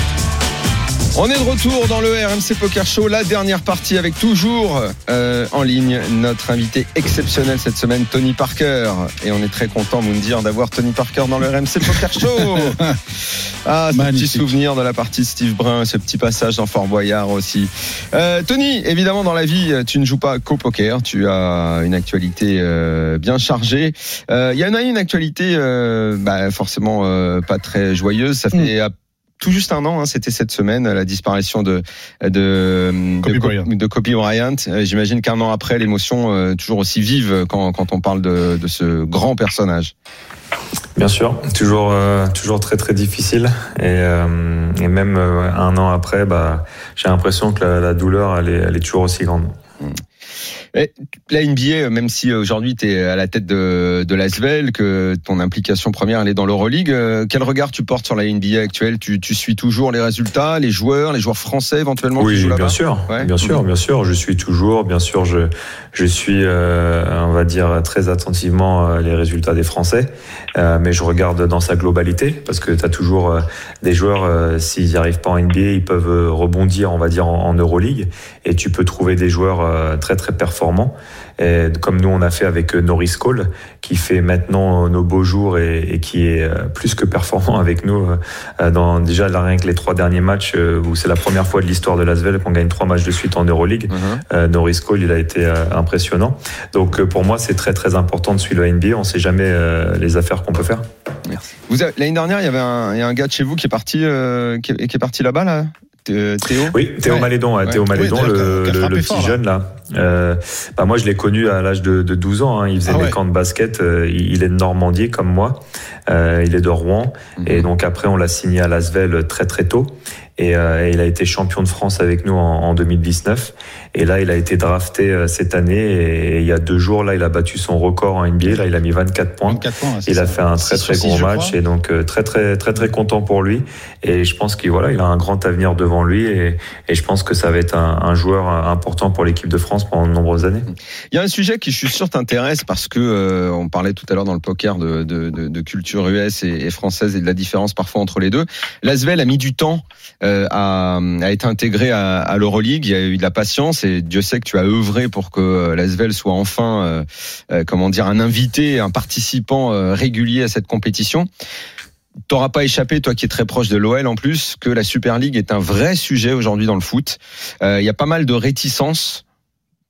S5: On est de retour dans le RMC Poker Show, la dernière partie avec toujours euh, en ligne notre invité exceptionnel cette semaine, Tony Parker. Et on est très content, Moundir, d'avoir Tony Parker dans le RMC Poker Show. [LAUGHS] Ah, ce petit souvenir de la partie Steve Brun, ce petit passage dans Fort Boyard aussi. Euh, Tony, évidemment, dans la vie, tu ne joues pas qu'au poker. Tu as une actualité euh, bien chargée. Euh, Il y en a une actualité, euh, bah, forcément euh, pas très joyeuse. Ça fait à tout juste un an, hein, c'était cette semaine, la disparition de de
S6: Kobe
S5: de,
S6: Bryant.
S5: de Kobe Bryant. Euh, J'imagine qu'un an après, l'émotion euh, toujours aussi vive quand, quand on parle de, de ce grand personnage.
S7: Bien sûr, toujours, euh, toujours très très difficile. Et, euh, et même euh, un an après, bah, j'ai l'impression que la, la douleur, elle est, elle est toujours aussi grande.
S5: Et la NBA, même si aujourd'hui tu es à la tête de, de l'Asvel, que ton implication première elle est dans l'Euroleague, euh, quel regard tu portes sur la NBA actuelle? Tu, tu suis toujours les résultats, les joueurs, les joueurs français éventuellement qui
S7: Oui,
S5: jouent
S7: bien sûr,
S5: Ouais.
S7: bien sûr, bien sûr. Je suis toujours, bien sûr, je je suis, euh, on va dire très attentivement euh, les résultats des Français, euh, mais je regarde dans sa globalité parce que tu as toujours euh, des joueurs euh, s'ils n'y arrivent pas en NBA, ils peuvent euh, rebondir, on va dire en, en Euroleague, et tu peux trouver des joueurs euh, très très performants. Et comme nous on a fait avec euh, Norris Cole, qui fait maintenant nos beaux jours et, et qui est euh, plus que performant [LAUGHS] avec nous euh, dans déjà là, rien que les trois derniers matchs euh, où c'est la première fois de l'histoire de l'Asvel qu'on gagne trois matchs de suite en Euroleague. Euh, Norris Cole, il a été euh, impressionnant. Donc euh, pour moi, c'est très très important de suivre la NBA. On sait jamais euh, les affaires qu'on peut faire.
S5: Vous avez- L'année dernière, il y avait un, il y a un gars de chez vous qui est parti, euh, qui, est, qui est parti là-bas, là? Théo
S7: Oui, Théo
S6: Ouais.
S7: Malédon, ouais. Théo Malédon,
S6: Oui,
S7: le, petit jeune là. Euh, bah moi, je l'ai connu à l'âge de, de 12 ans. hein. Il faisait
S6: Ah
S7: des
S6: ouais.
S7: camps de basket. euh, il est de Normandie comme moi. Euh, il est de Rouen.
S5: Mhm.
S7: Et donc après, on l'a signé à Lasvel très très tôt. Et, euh, et il a été champion de France avec nous en, en 2019. Et là, il a été drafté euh, cette année. Et, il y a deux jours, là, il a battu son record en NBA. Là, il a mis 24 points.
S6: 24 points,
S7: Il a fait un très très gros match et donc euh, très très très très content pour lui et je pense qu'il voilà il a un grand avenir devant lui et, et je pense que ça va être un, un joueur important pour l'équipe de France pendant de nombreuses années.
S5: Il y a un sujet qui, je suis sûr, t'intéresse parce que euh, on parlait tout à l'heure dans le poker de, de, de, de culture US et, et française et de la différence parfois entre les deux. L'Asvel a mis du temps euh, à être intégré à, à l'Euroleague. Il y a eu de la patience et Dieu sait que tu as œuvré pour que euh, l'Asvel soit enfin, euh, comment dire, un invité, un participant régulier à cette compétition. T'auras pas échappé, toi qui es très proche de l'OL en plus, que la Super League est un vrai sujet aujourd'hui dans le foot. Il y a pas mal de réticences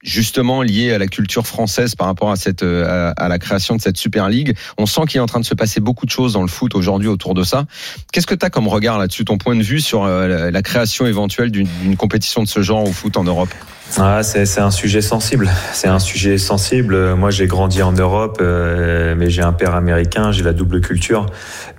S5: justement liées à la culture française par rapport à cette euh, à, à la création de cette Super League. On sent qu'il est en train de se passer beaucoup de choses dans le foot aujourd'hui autour de ça. Qu'est-ce que tu as comme regard là-dessus, ton point de vue sur euh, la, création éventuelle d'une compétition de ce genre au foot en Europe?
S7: Ah, c'est un sujet sensible. C'est un sujet sensible. Moi, j'ai grandi en Europe, euh, mais j'ai un père américain, j'ai la double culture.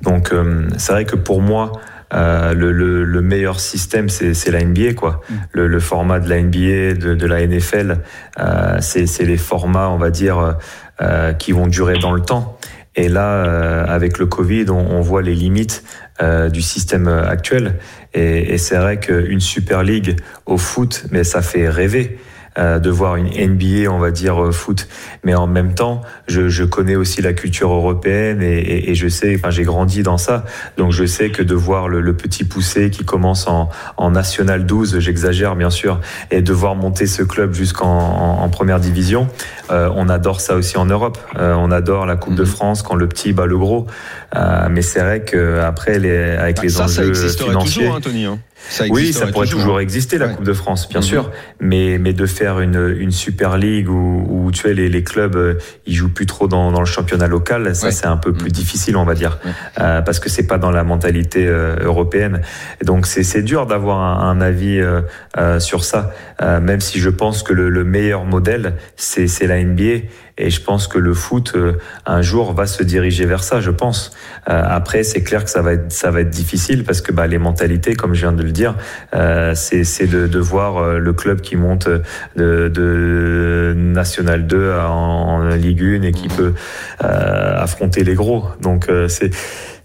S7: Donc, euh, c'est vrai que pour moi, euh, le, le, le meilleur système, c'est la NBA, quoi. Le, le format de la NBA, de, de la NFL, euh, c'est c'est les formats, on va dire, euh, qui vont durer dans le temps. Et là, euh, avec le Covid, on, on voit les limites euh, du système actuel. Et, et c'est vrai qu'une Super League au foot, mais ça fait rêver de voir une NBA, on va dire, euh, foot. Mais en même temps, je, je connais aussi la culture européenne et, et, et je sais, enfin, j'ai grandi dans ça. Donc je sais que de voir le, le petit poussé qui commence en, en National 12, j'exagère bien sûr, et de voir monter ce club jusqu'en en, en première division, euh, on adore ça aussi en Europe. Euh, on adore la Coupe de France quand le petit bat le gros. Euh, mais c'est vrai qu'après, les, avec les
S5: ça, ça
S7: enjeux
S5: existerait
S7: financiers.
S5: toujours, hein, Tony. hein. Ça
S7: Oui, ça pourrait toujours, exister, la
S5: Ouais.
S7: Coupe de France, bien
S5: Mhm.
S7: sûr. Mais, mais de faire une, une Super League où, où tu sais, les, les clubs, euh, ils jouent plus trop dans, dans le championnat local, ça,
S5: Ouais.
S7: c'est un peu plus
S5: Mhm.
S7: difficile, on va dire.
S5: Ouais.
S7: Euh, parce que c'est pas dans la mentalité euh, européenne. Et donc, c'est c'est dur d'avoir un, un avis euh, euh, sur ça. Euh, même si je pense que le, le meilleur modèle, c'est c'est la NBA. Et je pense que le foot, euh, un jour, va se diriger vers ça, je pense. Euh, après, c'est clair que ça va être, ça va être difficile parce que bah, les mentalités, comme je viens de le dire, euh, c'est de, de voir le club qui monte de, de National 2 en, en Ligue 1 et qui peut affronter les gros. Donc, c'est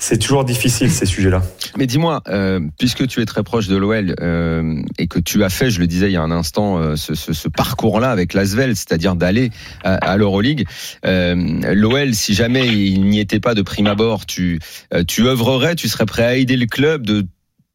S7: c'est toujours difficile ces sujets-là.
S5: Mais dis-moi, euh, puisque tu es très proche de l'OL euh, et que tu as fait, je le disais il y a un instant, euh, ce, ce, ce parcours-là avec l'Asvel, c'est-à-dire d'aller à, à l'Euroleague, euh, l'OL, si jamais il n'y était pas de prime abord, tu, euh, tu œuvrerais, tu serais prêt à aider le club de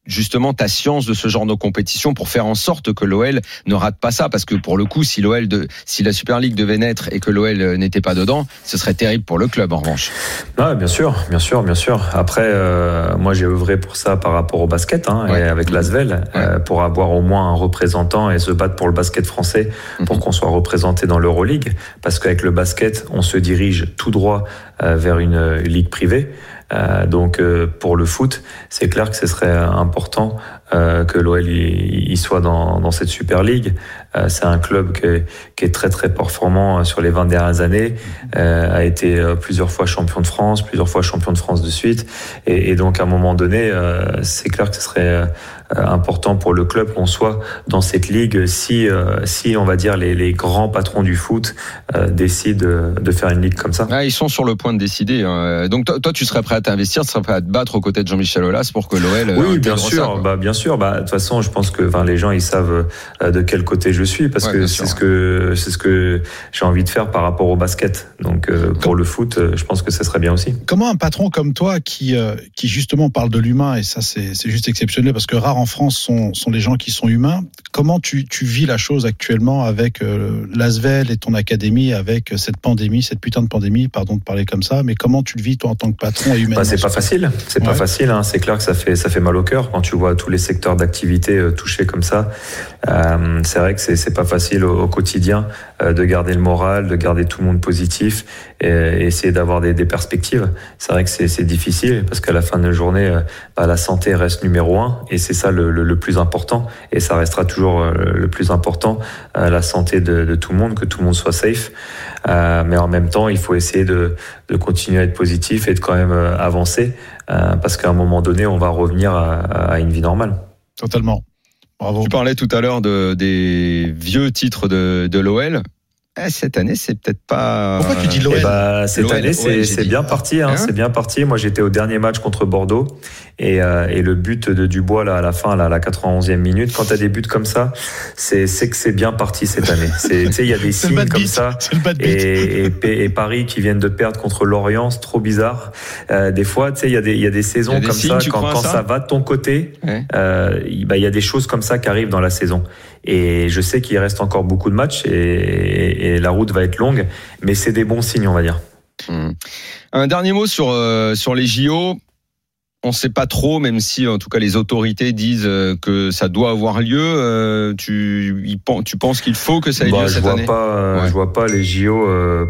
S5: justement ta science de ce genre de compétition pour faire en sorte que l'OL ne rate pas ça parce que pour le coup si l'OL de si la Super League devait naître et que l'OL n'était pas dedans ce serait terrible pour le club en revanche
S7: Ah, bien sûr, bien sûr, bien sûr. Après, euh, moi, j'ai œuvré pour ça par rapport au basket, hein,
S5: Ouais.
S7: et avec l'Asvel, euh, pour avoir au moins un représentant et se battre pour le basket français, pour
S5: Mhm.
S7: qu'on soit représenté dans l'Euroleague, parce qu'avec le basket, on se dirige tout droit euh, vers une, euh, ligue privée. Euh, donc, euh, pour le foot, c'est clair que ce serait important euh, que l'OL y, y soit dans, dans cette Super League. Euh, c'est un club qui est, qui est très très performant euh, sur les 20 dernières années, euh, a été euh, plusieurs fois champion de France, plusieurs fois champion de France de suite, et, et donc à un moment donné, euh, c'est clair que ce serait euh, important pour le club qu'on soit dans cette ligue si, euh, si on va dire les, les grands patrons du foot euh, décident de, faire une ligue comme ça.
S5: ah, ils sont sur le point de décider hein. donc toi, toi, tu serais prêt à t'investir tu serais prêt à te battre aux côtés de Jean-Michel Aulas pour que l'OL
S7: Oui, bien
S5: ça,
S7: sûr.
S5: quoi.
S7: bah, bien sûr. Bah, de toute façon, je pense que enfin, les gens ils savent euh, de quel côté je suis parce
S5: Ouais,
S7: que c'est
S5: sûr.
S7: ce que c'est ce que j'ai envie de faire par rapport au basket. Donc euh, pour le foot, euh, je pense que ce serait bien aussi.
S6: Comment un patron comme toi qui, euh, qui justement parle de l'humain, et ça c'est juste exceptionnel parce que rares en France sont, sont les gens qui sont humains, comment tu, tu vis la chose actuellement avec euh, l'Asvel et ton académie, avec cette pandémie, cette putain de pandémie, pardon de parler comme ça, mais comment tu le vis toi en tant que patron et humain
S7: Bah, c'est pas facile, c'est pas facile. Hein. C'est clair que ça fait ça fait mal au cœur quand tu vois tous les secteurs d'activité euh, touchés comme ça. Euh, c'est vrai que c'est pas facile au, quotidien de garder le moral, de garder tout le monde positif et, essayer d'avoir des, des perspectives. C'est vrai que c'est difficile parce qu'à la fin de la journée, euh, bah, la santé reste numéro un et c'est ça le, le, le plus important et ça restera toujours euh, le plus important, euh, la santé de, de tout le monde, que tout le monde soit safe. Euh, mais en même temps, il faut essayer de, de continuer à être positif et de quand même euh, avancer euh, parce qu'à un moment donné, on va revenir à, à une vie normale.
S6: Totalement. Bravo.
S5: tu parlais tout à l'heure de, des vieux titres de, de l'OL cette année c'est peut-être pas
S6: Pourquoi tu dis
S7: Et
S6: l'OL
S7: bah, cette année, c'est bien parti. Hein,
S5: Hein
S7: c'est bien parti. Moi, j'étais au dernier match contre Bordeaux et, euh, et le but de Dubois là à la fin, là, à la 91e minute. Quand t'as des buts comme ça, c'est c'est que c'est bien parti cette année. [LAUGHS] C'est tu sais, il y a des signes comme
S6: beat.
S7: ça.
S6: C'est le bad beat.
S7: Et, et, et Paris qui viennent de perdre contre Lorient, c'est trop bizarre. Euh, des fois, tu sais, il y a des il y a des saisons
S5: a des
S7: comme
S5: signes,
S7: ça quand, quand
S5: ça
S7: ça va de ton côté.
S5: Ouais.
S7: Euh, il bah, il y a des choses comme ça qui arrivent dans la saison. Et je sais qu'il reste encore beaucoup de matchs et, et- et la route va être longue, mais c'est des bons signes, on va dire.
S5: Hmm. Un dernier mot sur, euh, sur les JO. On ne sait pas trop, même si en tout cas les autorités disent euh, que ça doit avoir lieu. Euh, tu, y pen- tu penses qu'il faut que ça ait
S7: Bah,
S5: lieu cette
S7: vois
S5: année?
S7: pas, euh,
S5: Ouais.
S7: je vois pas les JO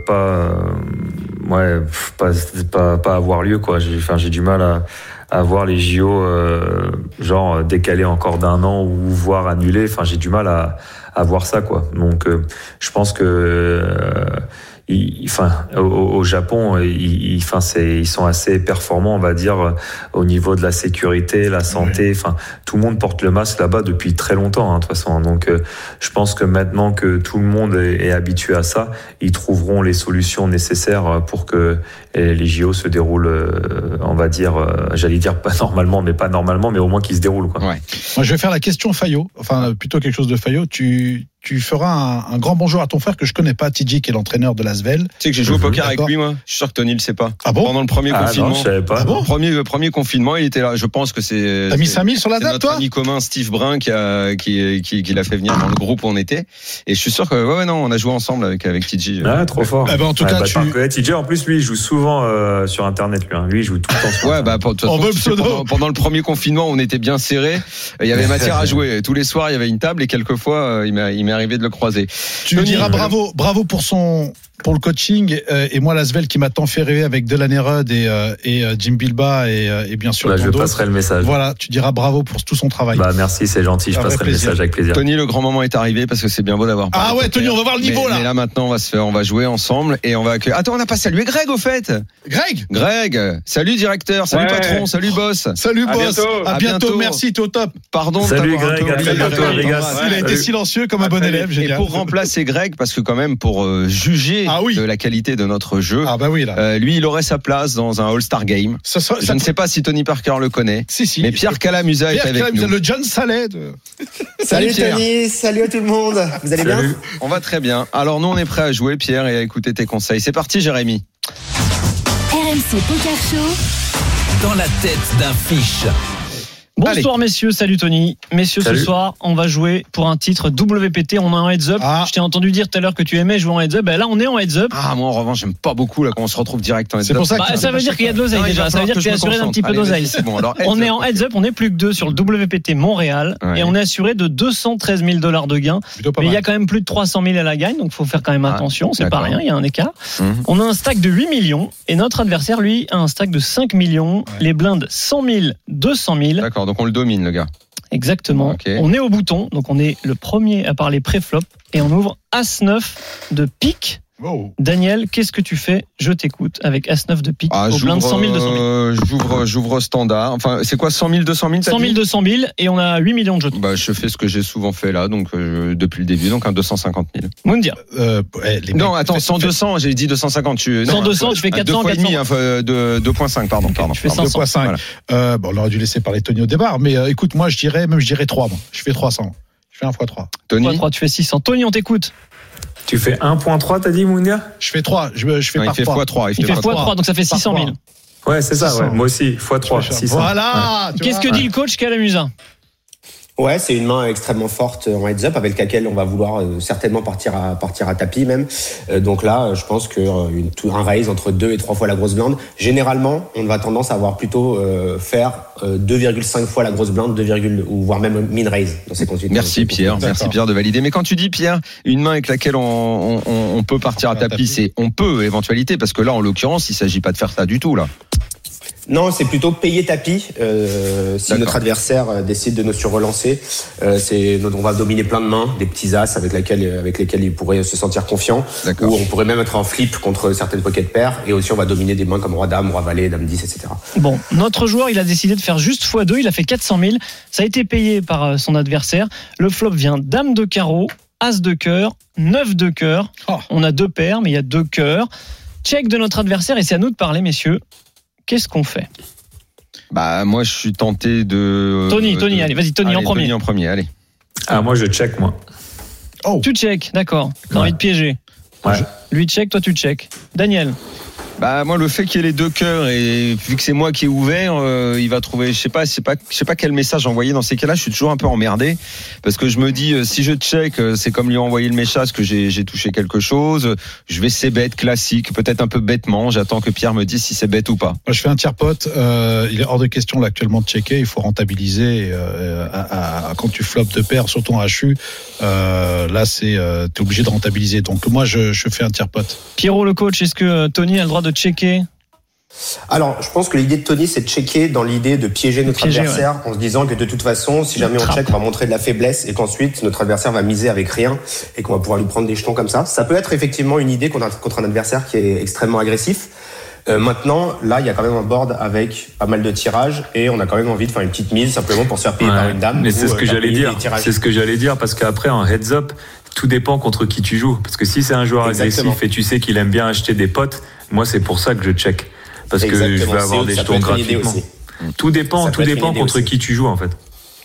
S7: pas, ouais, pas, pas, pas avoir lieu j'ai du mal à, à voir les JO euh, genre décalés encore d'un an ou voire annulés. Enfin, j'ai du mal à, à voir ça quoi. Donc, euh, je pense que euh, ils- enfin, au, au Japon, ils, enfin, c'est, ils sont assez performants, on va dire, au niveau de la sécurité, la santé. Enfin, tout le monde porte le masque là-bas depuis très longtemps, hein, de toute façon. Donc, euh, je pense que maintenant que tout le monde est, est habitué à ça, ils trouveront les solutions nécessaires pour que les JO se déroulent, euh, on va dire, euh, j'allais dire pas normalement, mais pas normalement, mais au moins qu'ils se déroulent. Quoi.
S5: Ouais.
S6: Moi, je vais faire la question Fayot, enfin plutôt quelque chose de Fayot. Tu, tu feras un, un grand bonjour à ton frère que je connais pas, TJ, qui est l'entraîneur de l'Asvel.
S5: Tu sais que j'ai joué au poker avec lui, moi. Je suis sûr que Tony le sait pas.
S6: Ah bon?
S5: Pendant le premier
S7: Ah
S5: confinement.
S7: non, je savais pas.
S6: Ah bon?
S5: Premier, le premier confinement, il était là. Je pense que c'est.
S6: T'as mis
S5: c'est-
S6: 5000 sur la table,
S5: notre
S6: toi?
S5: ami commun Steve Brun qui a qui qui, qui l'a fait venir dans le groupe où on était et je suis sûr que ouais, ouais non on a joué ensemble avec avec TJ.
S7: Ah, trop fort.
S6: Eh ben, en tout cas,
S7: bah,
S6: tu-
S7: TJ, en plus, lui, il joue souvent euh, sur Internet. Lui, hein. lui, il joue tout le temps
S5: Ouais, bah, pour, de toute
S6: On
S5: façon, tu sais, pendant, pendant le premier confinement, on était bien serrés. Il y avait matière à jouer. Tous les soirs, il y avait une table et quelquefois, euh, il m'est arrivé de le croiser.
S6: Tu
S5: Tony,
S6: diras bravo, bravo pour son pour le coaching euh, et moi l'Asvel qui m'a tant fait rêver avec Delaney Rudd et, euh, et euh, Jim Bilba et, euh, et bien sûr
S7: Bah, je passerai le message.
S6: Voilà, tu diras bravo pour tout son travail.
S7: Bah, merci, c'est gentil. Je passerai le message avec plaisir.
S5: Tony, le grand moment est arrivé parce que c'est bien beau d'avoir.
S6: ah ouais,
S5: poker.
S6: Tony, on va voir le niveau
S5: mais,
S6: là.
S5: Mais là maintenant, on va se faire, on va jouer ensemble et on va accueillir. Attends, on n'a pas salué Greg au fait.
S6: Greg,
S5: Greg, salut directeur, salut
S8: Ouais.
S5: patron, salut boss.
S6: salut
S8: À
S6: boss.
S8: bientôt.
S6: À
S5: À
S6: bientôt,
S5: bientôt.
S6: merci, t'es au top.
S5: Pardon. de
S7: Salut, Greg, à bientôt, les gars.
S6: Il a été silencieux comme un bon élève.
S5: Et pour remplacer Greg, parce que quand même pour euh, juger
S6: Ah oui.
S5: de la qualité de notre jeu.
S6: Ah bah oui là.
S5: Euh, lui, il aurait sa place dans un All-Star Game.
S6: Ça, ça-
S5: Je
S6: ça-
S5: ne sais pas si Tony Parker le connaît,
S6: Si si.
S5: mais Pierre Calamusa est
S6: Pierre
S5: avec
S6: Calamusa,
S5: nous.
S6: le John Salet. de- [LAUGHS]
S11: Salut. Tony, salut à tout le monde. Vous allez bien?
S5: On va très bien. Alors nous, on est prêt à jouer, Pierre, et à écouter tes conseils. C'est parti, Jérémy.
S3: RMC Poker Show.
S4: Dans la tête d'un fiche.
S12: Bonsoir messieurs, salut Tony. Messieurs,
S7: Salut.
S12: ce soir, on va jouer pour un titre WPT. On a un heads up.
S6: Ah.
S12: Je t'ai entendu dire tout à l'heure que tu aimais jouer en heads up. Ben là, on est en heads up.
S5: Ah, moi, en revanche, j'aime pas beaucoup là quand on se retrouve direct en
S6: C'est pour ça que-
S12: Bah, ça veut dire qu'il y a de l'oseille déjà. Ça veut dire que tu es assuré d'un petit peu d'oseille.
S5: bon.
S12: On
S5: heads
S12: est
S5: up.
S12: en heads up, on n'est plus que deux sur le WPT Montréal
S5: Ouais.
S12: et on est assuré de 213 000 dollars de gains. Mais il y a quand même plus de 300 000 à la gagne, donc faut faire quand même
S5: Ah,
S12: attention. C'est pas rien, il y a un écart.
S5: Mhm.
S12: On a un stack de 8 millions et notre adversaire, lui, a un stack de 5 millions. Les blindes 100 000, 200 000.
S5: D'accord, donc on le domine, le gars.
S12: Exactement. On est au bouton, donc on est le premier à parler pré-flop et on ouvre As-9 de pique. Daniel, qu'est-ce que tu fais Je t'écoute avec As-9 de pique
S5: Ah,
S12: au blind 100 000, 200 000.
S5: euh, j'ouvre, j'ouvre standard. Enfin, c'est quoi 100 000, 200 000 t'as
S12: 100 000,
S5: dit
S12: 200 000 et on a 8 millions de jetons.
S5: Bah, je fais ce que j'ai souvent fait là, donc euh, depuis le début, donc un 250 000.
S12: Moundir.
S6: Euh, les
S5: Non, attends,
S6: fais-
S5: 100,
S6: fais-
S5: 200, j'ai dit 250. Tu,
S12: 100,
S5: non,
S12: 200, tu fais
S5: ah,
S12: 400,
S5: deux fois et demi,
S12: 400.
S5: hein, enfin, de- 2.5, pardon, pardon.
S12: tu fais
S5: pardon.
S12: 500.
S6: 2.5.
S5: Voilà.
S6: Euh, bon, on aurait dû laisser parler Tony au départ, mais euh, écoute, moi je dirais, même je dirais 3, moi. Je fais 300. Je fais un x 3.
S5: Tony
S12: 3, tu fais 600. Tony, on t'écoute.
S7: Tu fais 1.3, t'as dit, Mounir
S6: Je fais 3, je, je fais
S5: Non, il
S6: par
S5: fait
S6: 3.
S5: x3.
S12: Il fait
S5: x3.
S12: x3, donc ça fait
S6: Par
S12: 600 000.
S6: trois.
S7: Ouais, c'est ça,
S6: 600.
S7: ouais. Moi aussi, x3, 600.
S6: Voilà
S12: Qu'est-ce que dit le coach Calamusa
S11: Ouais, c'est une main extrêmement forte en heads up avec laquelle on va vouloir euh, certainement partir à partir à tapis même. Euh, donc là, euh, je pense que euh, une, tout- un raise entre 2 et 3 fois la grosse blinde. Généralement, on va tendance à avoir plutôt euh, faire euh, 2,5 fois la grosse blinde, 2, ou voire même min raise dans ces conditions.
S5: Merci Pierre, merci Pierre de valider. Mais quand tu dis Pierre, une main avec laquelle on, on- on peut partir à tapis. c'est on peut éventualité, parce que là en l'occurrence, il s'agit pas de faire ça du tout là.
S11: Non, c'est plutôt payer tapis. Euh, si notre adversaire euh, décide de nous surrelancer, euh, c'est on va dominer plein de mains, des petits as avec lesquels avec lesquels il pourrait se sentir confiant. Ou on pourrait même être en flip contre certaines pocket pairs. Et aussi, on va dominer des mains comme roi dame, roi valet, dame 10, etc.
S12: Bon, notre joueur, il a décidé de faire juste x2. Il a fait 400 000. Ça a été payé par son adversaire. Le flop vient Dame de carreau, As de cœur, 9 de cœur.
S6: Oh.
S12: On a deux paires, mais il y a deux cœurs. Check de notre adversaire et c'est à nous de parler, messieurs. Qu'est-ce qu'on fait
S5: Bah moi je suis tenté de.
S12: Tony, Tony,
S5: de-
S12: allez, vas-y, Tony en premier.
S5: Tony en premier, allez.
S7: Ah, moi, je check, moi.
S12: Tu check, d'accord. T'as
S7: Ouais.
S12: envie de piéger.
S7: Ouais.
S12: Lui check, toi tu check. Daniel,
S5: Bah moi le fait qu'il y ait les deux cœurs et vu que c'est moi qui ai ouvert, euh, il va trouver, je sais pas, je sais pas, je sais pas quel message envoyer dans ces cas-là. Je suis toujours un peu emmerdé parce que je me dis euh, si je check, euh, c'est comme lui envoyer le message que j'ai j'ai touché quelque chose. Je vais c'est bête classique, peut-être un peu bêtement. J'attends que Pierre me dise si c'est bête ou pas.
S6: Moi, je fais un tiers pote. Euh, il est hors de question là actuellement de checker. Il faut rentabiliser. euh, à- à- quand tu flops de paires, surtout en HU, euh, là, c'est euh, t'es obligé de rentabiliser. Donc moi, je, je fais un tiers pote.
S12: Pierrot le coach, est-ce que Tony a le droit de checker
S11: Alors, je pense que l'idée de Tony, c'est de checker dans l'idée de piéger notre
S12: Piéger,
S11: adversaire en se disant que de toute façon, si jamais on check, on va montrer de la faiblesse et qu'ensuite notre adversaire va miser avec rien et qu'on va pouvoir lui prendre des jetons comme ça. Ça peut être effectivement une idée qu'on a contre un adversaire qui est extrêmement agressif. Euh, maintenant, là, il y a quand même un board avec pas mal de tirages et on a quand même envie de faire une petite mise simplement pour se faire payer
S7: Ouais,
S11: par une dame.
S7: Mais c'est ce
S11: euh,
S7: que
S11: faire
S7: j'allais dire. C'est ce que j'allais dire parce qu'après en heads up, tout dépend contre qui tu joues. Parce que si c'est un joueur
S11: Exactement.
S7: agressif et tu sais qu'il aime bien acheter des potes, moi c'est pour ça que je check. Parce que je vais avoir des jetons gratuitement. Tout dépend, tout dépend contre
S11: aussi.
S7: qui tu joues en fait.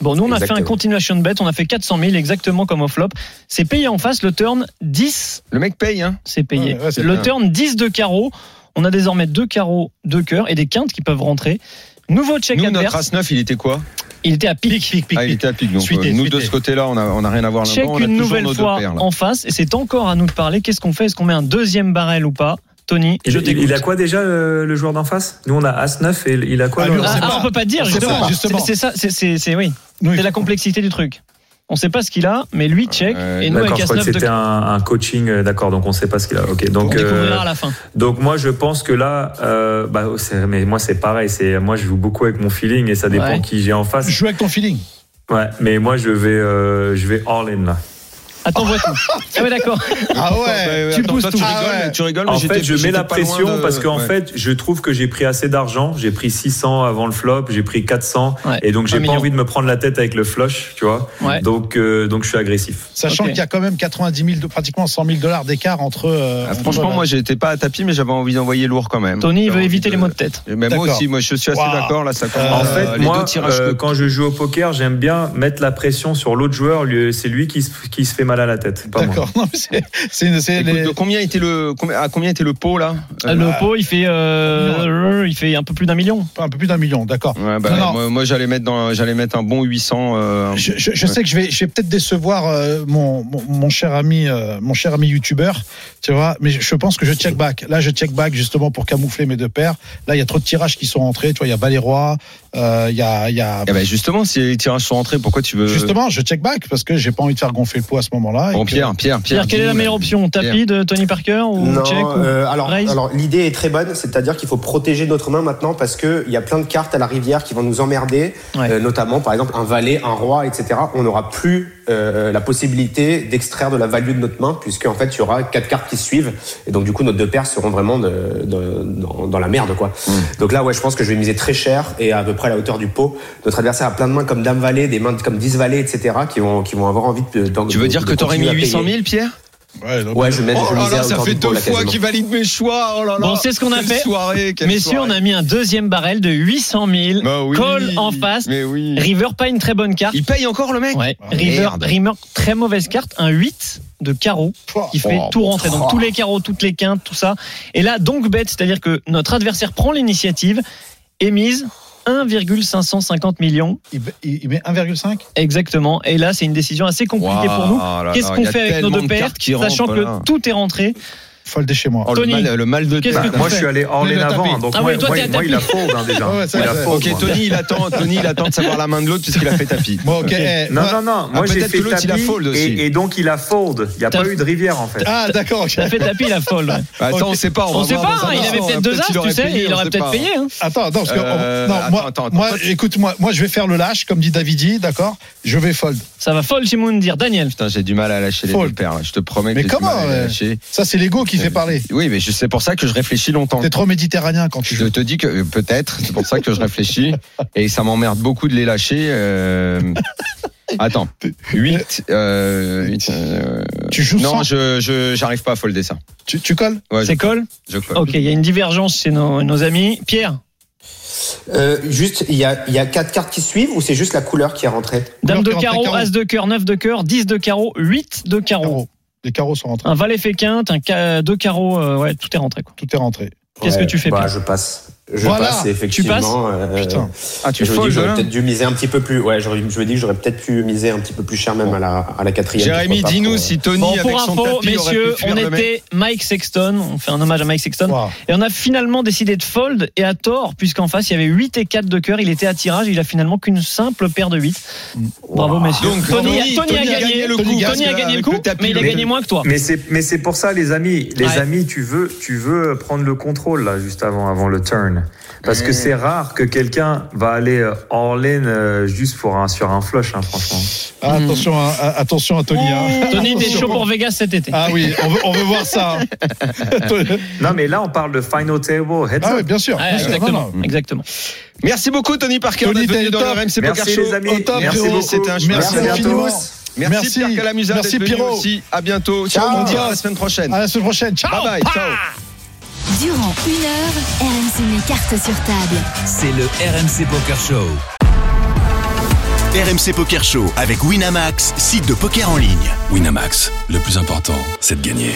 S12: Bon, nous on a fait un continuation bet, on a fait 400 000 exactement comme au flop. C'est payé en face, le turn 10,
S5: Le mec paye, hein
S12: c'est payé.
S6: Ouais, ouais, c'est
S12: le
S5: bien.
S12: turn 10 de carreau, on a désormais deux carreaux, deux cœurs et des quintes qui peuvent rentrer. Nouveau check
S5: Nous notre
S12: adverse,
S5: as 9 il était quoi?
S12: Il était à pique.
S6: pic,
S5: Ah il était à pic. Donc
S6: Suité,
S5: euh, nous
S6: suité.
S5: de ce côté-là, on a on a rien à voir
S12: Check
S5: là-dedans. On a
S12: une nouvelle
S5: nos deux
S12: fois
S5: paires,
S12: en face et c'est encore à nous de parler. Qu'est-ce qu'on fait? Est-ce qu'on met un deuxième barrel ou pas? Tony,
S7: Il,
S12: je
S7: il-
S12: t'écoute.
S7: il a quoi déjà le, le joueur d'en face? Nous on a As-9 et il a quoi
S6: Ah,
S7: le-
S6: lui, on
S12: Ah, on peut pas dire justement. C'est ça, c'est- oui. C'est la complexité du truc. On sait pas ce qu'il a, mais lui check
S5: Euh,
S12: et nous avec
S7: je crois que
S12: As-9 de
S7: c'était un, un coaching, euh, d'accord, donc on sait pas ce qu'il a. Ok,
S12: on
S7: donc euh,
S12: découvrira à la fin.
S7: donc moi je pense que là, euh, bah, c'est- mais moi c'est pareil, c'est moi je joue beaucoup avec mon feeling et ça dépend
S12: Ouais.
S7: qui j'ai en face.
S6: Joue avec ton feeling.
S7: Ouais, mais moi je vais euh, je vais all in là.
S12: Attends, vois [LAUGHS] tout. Ah ouais, d'accord.
S6: Ah ouais.
S12: Tu
S5: Attends,
S12: pousses tout.
S5: tu
S6: Ah
S5: rigoles, tu rigoles, mais
S7: En fait, je mets la pression parce qu'en fait, je trouve que j'ai pris assez d'argent. J'ai pris 600 avant le flop, j'ai pris 400.
S12: Ouais.
S7: Et donc, j'ai pas envie de me prendre la tête avec le flush, tu vois. Donc, euh, donc, je suis agressif.
S6: Sachant qu'il y a quand même 90 000, de- pratiquement 100 000 dollars d'écart entre. euh,
S5: Ah, franchement, moi, j'étais pas à tapis, mais j'avais envie d'envoyer lourd quand même.
S12: Tony, veut éviter les maux de tête.
S5: Mais moi aussi, moi, je suis assez d'accord. Là, ça commence.
S7: En
S5: euh,
S7: fait, moi, euh, quand je joue au poker, j'aime bien mettre la pression sur l'autre joueur. C'est lui qui se, qui se fait mal à la tête.
S6: D'accord. Les-
S5: combien était le combien, à combien était le pot là Euh,
S12: Le pot, il fait, euh, il fait un peu plus d'un million.
S6: un peu plus d'un million, d'accord.
S5: Ouais, bah, moi, moi, j'allais mettre dans j'allais mettre un bon 800 euh,
S6: Je, je- je sais que je vais, je vais peut-être décevoir euh, mon, mon, mon cher ami, euh, mon cher ami youtubeur, tu vois, mais je pense que je check back. Là, je check back justement pour camoufler mes deux paires. Là, il y a trop de tirages qui sont rentrés. Tu vois, il y a Valéroy, euh, il y a, y a.
S5: Eh ben justement, si les tirages sont rentrés, pourquoi tu veux
S6: Justement, je check back parce que j'ai pas envie de faire gonfler le pot à ce moment-là.
S5: Bon
S6: que-
S5: Pierre, Pierre, Pierre.
S12: Pierre, quelle est la meilleure option Tapis de Tony Parker ou
S11: Non,
S12: check ou
S11: euh, alors, l'idée est très bonne, c'est-à-dire qu'il faut protéger notre main maintenant parce que il y a plein de cartes à la rivière qui vont nous emmerder,
S12: Ouais.
S11: euh, notamment par exemple un valet, un roi, etc. On n'aura plus euh, la possibilité d'extraire de la value de notre main puisque en fait il y aura quatre cartes qui suivent et donc du coup nos deux paires seront vraiment de- de- dans, dans la merde quoi.
S5: Mm.
S11: Donc là ouais, je pense que je vais miser très cher et à peu près à la hauteur du pot. Notre adversaire a plein de mains comme dame valet, des mains comme 10 valets, etc. qui vont qui vont avoir envie de. de-
S5: Tu veux dire
S11: de
S5: que t'aurais mis
S11: continuer à
S5: 800
S11: payer.
S5: 000 Pierre?
S6: Ouais, donc-
S11: Ouais, je vais mettre. je
S5: Oh
S11: vais
S5: là là, ça fait deux fois qu'il valide mes choix. Oh là là.
S12: Bon, c'est ce qu'on a fait.
S5: Soirée,
S12: Messieurs, on
S5: soirée.
S12: a mis un deuxième barrel de 800 000.
S5: Bah oui.
S12: Call en face.
S5: Mais oui.
S12: River, pas une très bonne carte.
S5: Il paye encore le mec
S12: Ouais.
S5: Ah,
S12: River. River, très mauvaise carte. Un 8 de carreau qui fait
S5: Oh,
S12: tout rentrer. Donc tous les carreaux, toutes les quintes, tout ça. Et là, donc bête, c'est-à-dire que notre adversaire prend l'initiative et mise 1,550 millions.
S6: il, met 1,5
S12: Exactement. Et là, c'est une décision assez compliquée pour nous. Qu'est-ce qu'on fait avec nos deux
S5: de
S12: paires, sachant que tout est rentré
S6: Foldé chez moi.
S5: Oh, le,
S12: Tony,
S5: mal, le mal de tête.
S7: Moi, je suis allé
S6: le
S7: avant.
S6: tapis.
S7: Donc,
S12: Ah
S7: moi,
S12: toi,
S7: il a
S12: tapis.
S7: fold hein, déjà.
S6: Ouais, ça,
S7: il a fold.
S5: Ok,
S7: moi.
S5: Tony, il attend, Tony, il attend de savoir la main de l'autre puisqu'il a fait tapis.
S6: Bon, ok. eh,
S7: Non, non, non. Moi, j'ai fait
S5: l'autre, il a
S7: tapis
S5: fold aussi.
S7: et, et donc il a fold. Il n'y a pas eu de rivière en fait.
S6: Ah, d'accord. ok.
S12: Ça fait tapis la folle. ouais.
S5: Bah, ça, on sait pas. On, va
S12: sait pas, il avait peut-être
S5: hein.
S12: deux as, tu sais, il aurait peut-être payé.
S6: Attends, attends, parce que non,
S5: attends,
S6: moi,
S5: attends, attends.
S6: écoute, moi, moi, je vais faire le lâche, comme dit Davidi, d'accord? Je vais fold.
S12: Ça va folle chez Moundir. Daniel.
S5: Putain, j'ai du mal à lâcher les
S6: Fold.
S5: deux paires. Je te promets que
S6: Mais
S5: j'ai du
S6: comment,
S5: mal à les
S6: ouais
S5: lâcher.
S6: Ça, c'est l'ego qui fait parler.
S5: Oui, mais c'est pour ça que je réfléchis longtemps.
S6: T'es trop méditerranéen quand tu
S5: Je
S6: joues.
S5: te dis que euh, peut-être, c'est pour ça que je réfléchis [LAUGHS] et ça m'emmerde beaucoup de les lâcher. euh, [LAUGHS] Attends, 8, euh, huit, euh,
S6: Tu joues
S5: Non,
S6: sans.
S5: je j'arrive pas à folder ça.
S6: Tu, tu colles?
S5: Ouais,
S12: C'est call
S5: je colle.
S12: Ok, il y a une divergence chez nos, nos amis. Pierre,
S11: Euh, juste, il y a, il y a quatre cartes qui suivent ou c'est juste la couleur qui est rentrée?
S12: Dame de carreau. As de cœur, 9 de cœur, 10 de carreau, 8 de carreau.
S6: Les carreaux sont rentrés.
S12: Un valet fait quinte, un ca- deux carreaux, euh, ouais, tout est rentré. Quoi.
S6: Tout est rentré.
S12: Qu'est-ce
S11: Ouais,
S12: que tu fais,
S11: bah, Je passe. Je
S6: Voilà.
S11: passe, effectivement. euh,
S6: Putain.
S5: Ah, tu
S11: je me dis que j'aurais
S5: là
S11: peut-être dû miser un petit peu plus. Ouais, je me dis que j'aurais peut-être pu miser un petit peu plus cher même à la, à la quatrième.
S5: Jérémy, dis-nous
S11: pour,
S5: si Tony
S12: Bon,
S5: avec
S12: pour
S5: son
S12: info,
S5: tapis
S12: messieurs, on était Mike Sexton, on fait un hommage à Mike Sexton,
S6: Wow.
S12: et on a finalement décidé de fold, et à tort, puisqu'en face, il y avait 8 et 4 de cœur, il était à tirage, il a finalement qu'une simple paire de 8. Bravo, messieurs.
S5: Donc,
S12: Tony,
S5: Tony-
S12: Tony
S5: Tony
S12: a
S5: a
S12: gagné
S5: le
S12: Tony
S5: coup,
S12: a
S5: parce que
S12: gagné le coup,
S5: le tapis,
S12: mais il a gagné moins que toi.
S7: Mais c'est mais c'est pour ça les amis, les amis, tu veux tu veux prendre le contrôle là juste avant avant le turn parce que c'est rare que quelqu'un va aller euh, all in euh, juste pour un sur un flush hein, franchement.
S6: Ah, attention, à, à- attention à Tony. hein.
S12: Tony, t'es chaud pour Vegas cet été.
S6: Ah oui, on veut, on veut voir ça. hein. [LAUGHS]
S7: Non mais là on parle de final table heads
S6: ah oui, bien sûr. Bien sûr.
S12: exactement,
S6: Non, non.
S12: exactement.
S5: Merci beaucoup Tony Parker
S6: Tony,
S5: venu
S6: t'es
S5: dans
S6: top.
S5: le RMC Poker Show.
S7: les amis,
S6: Au top,
S7: merci beaucoup.
S5: C'était un
S6: Merci
S5: merci. Merci,
S6: Merci.
S5: Pierre Calamusa
S6: Merci, Pierrot.
S5: aussi. À bientôt. Ciao,
S6: Ciao.
S5: mon Dieu, à la semaine prochaine.
S6: À la semaine prochaine. Ciao.
S5: Bye bye. Ciao.
S3: Durant une heure, RMC met cartes sur table.
S4: C'est le RMC Poker Show.
S1: RMC Poker Show avec Winamax, site de poker en ligne.
S2: Winamax, le plus important, c'est de gagner.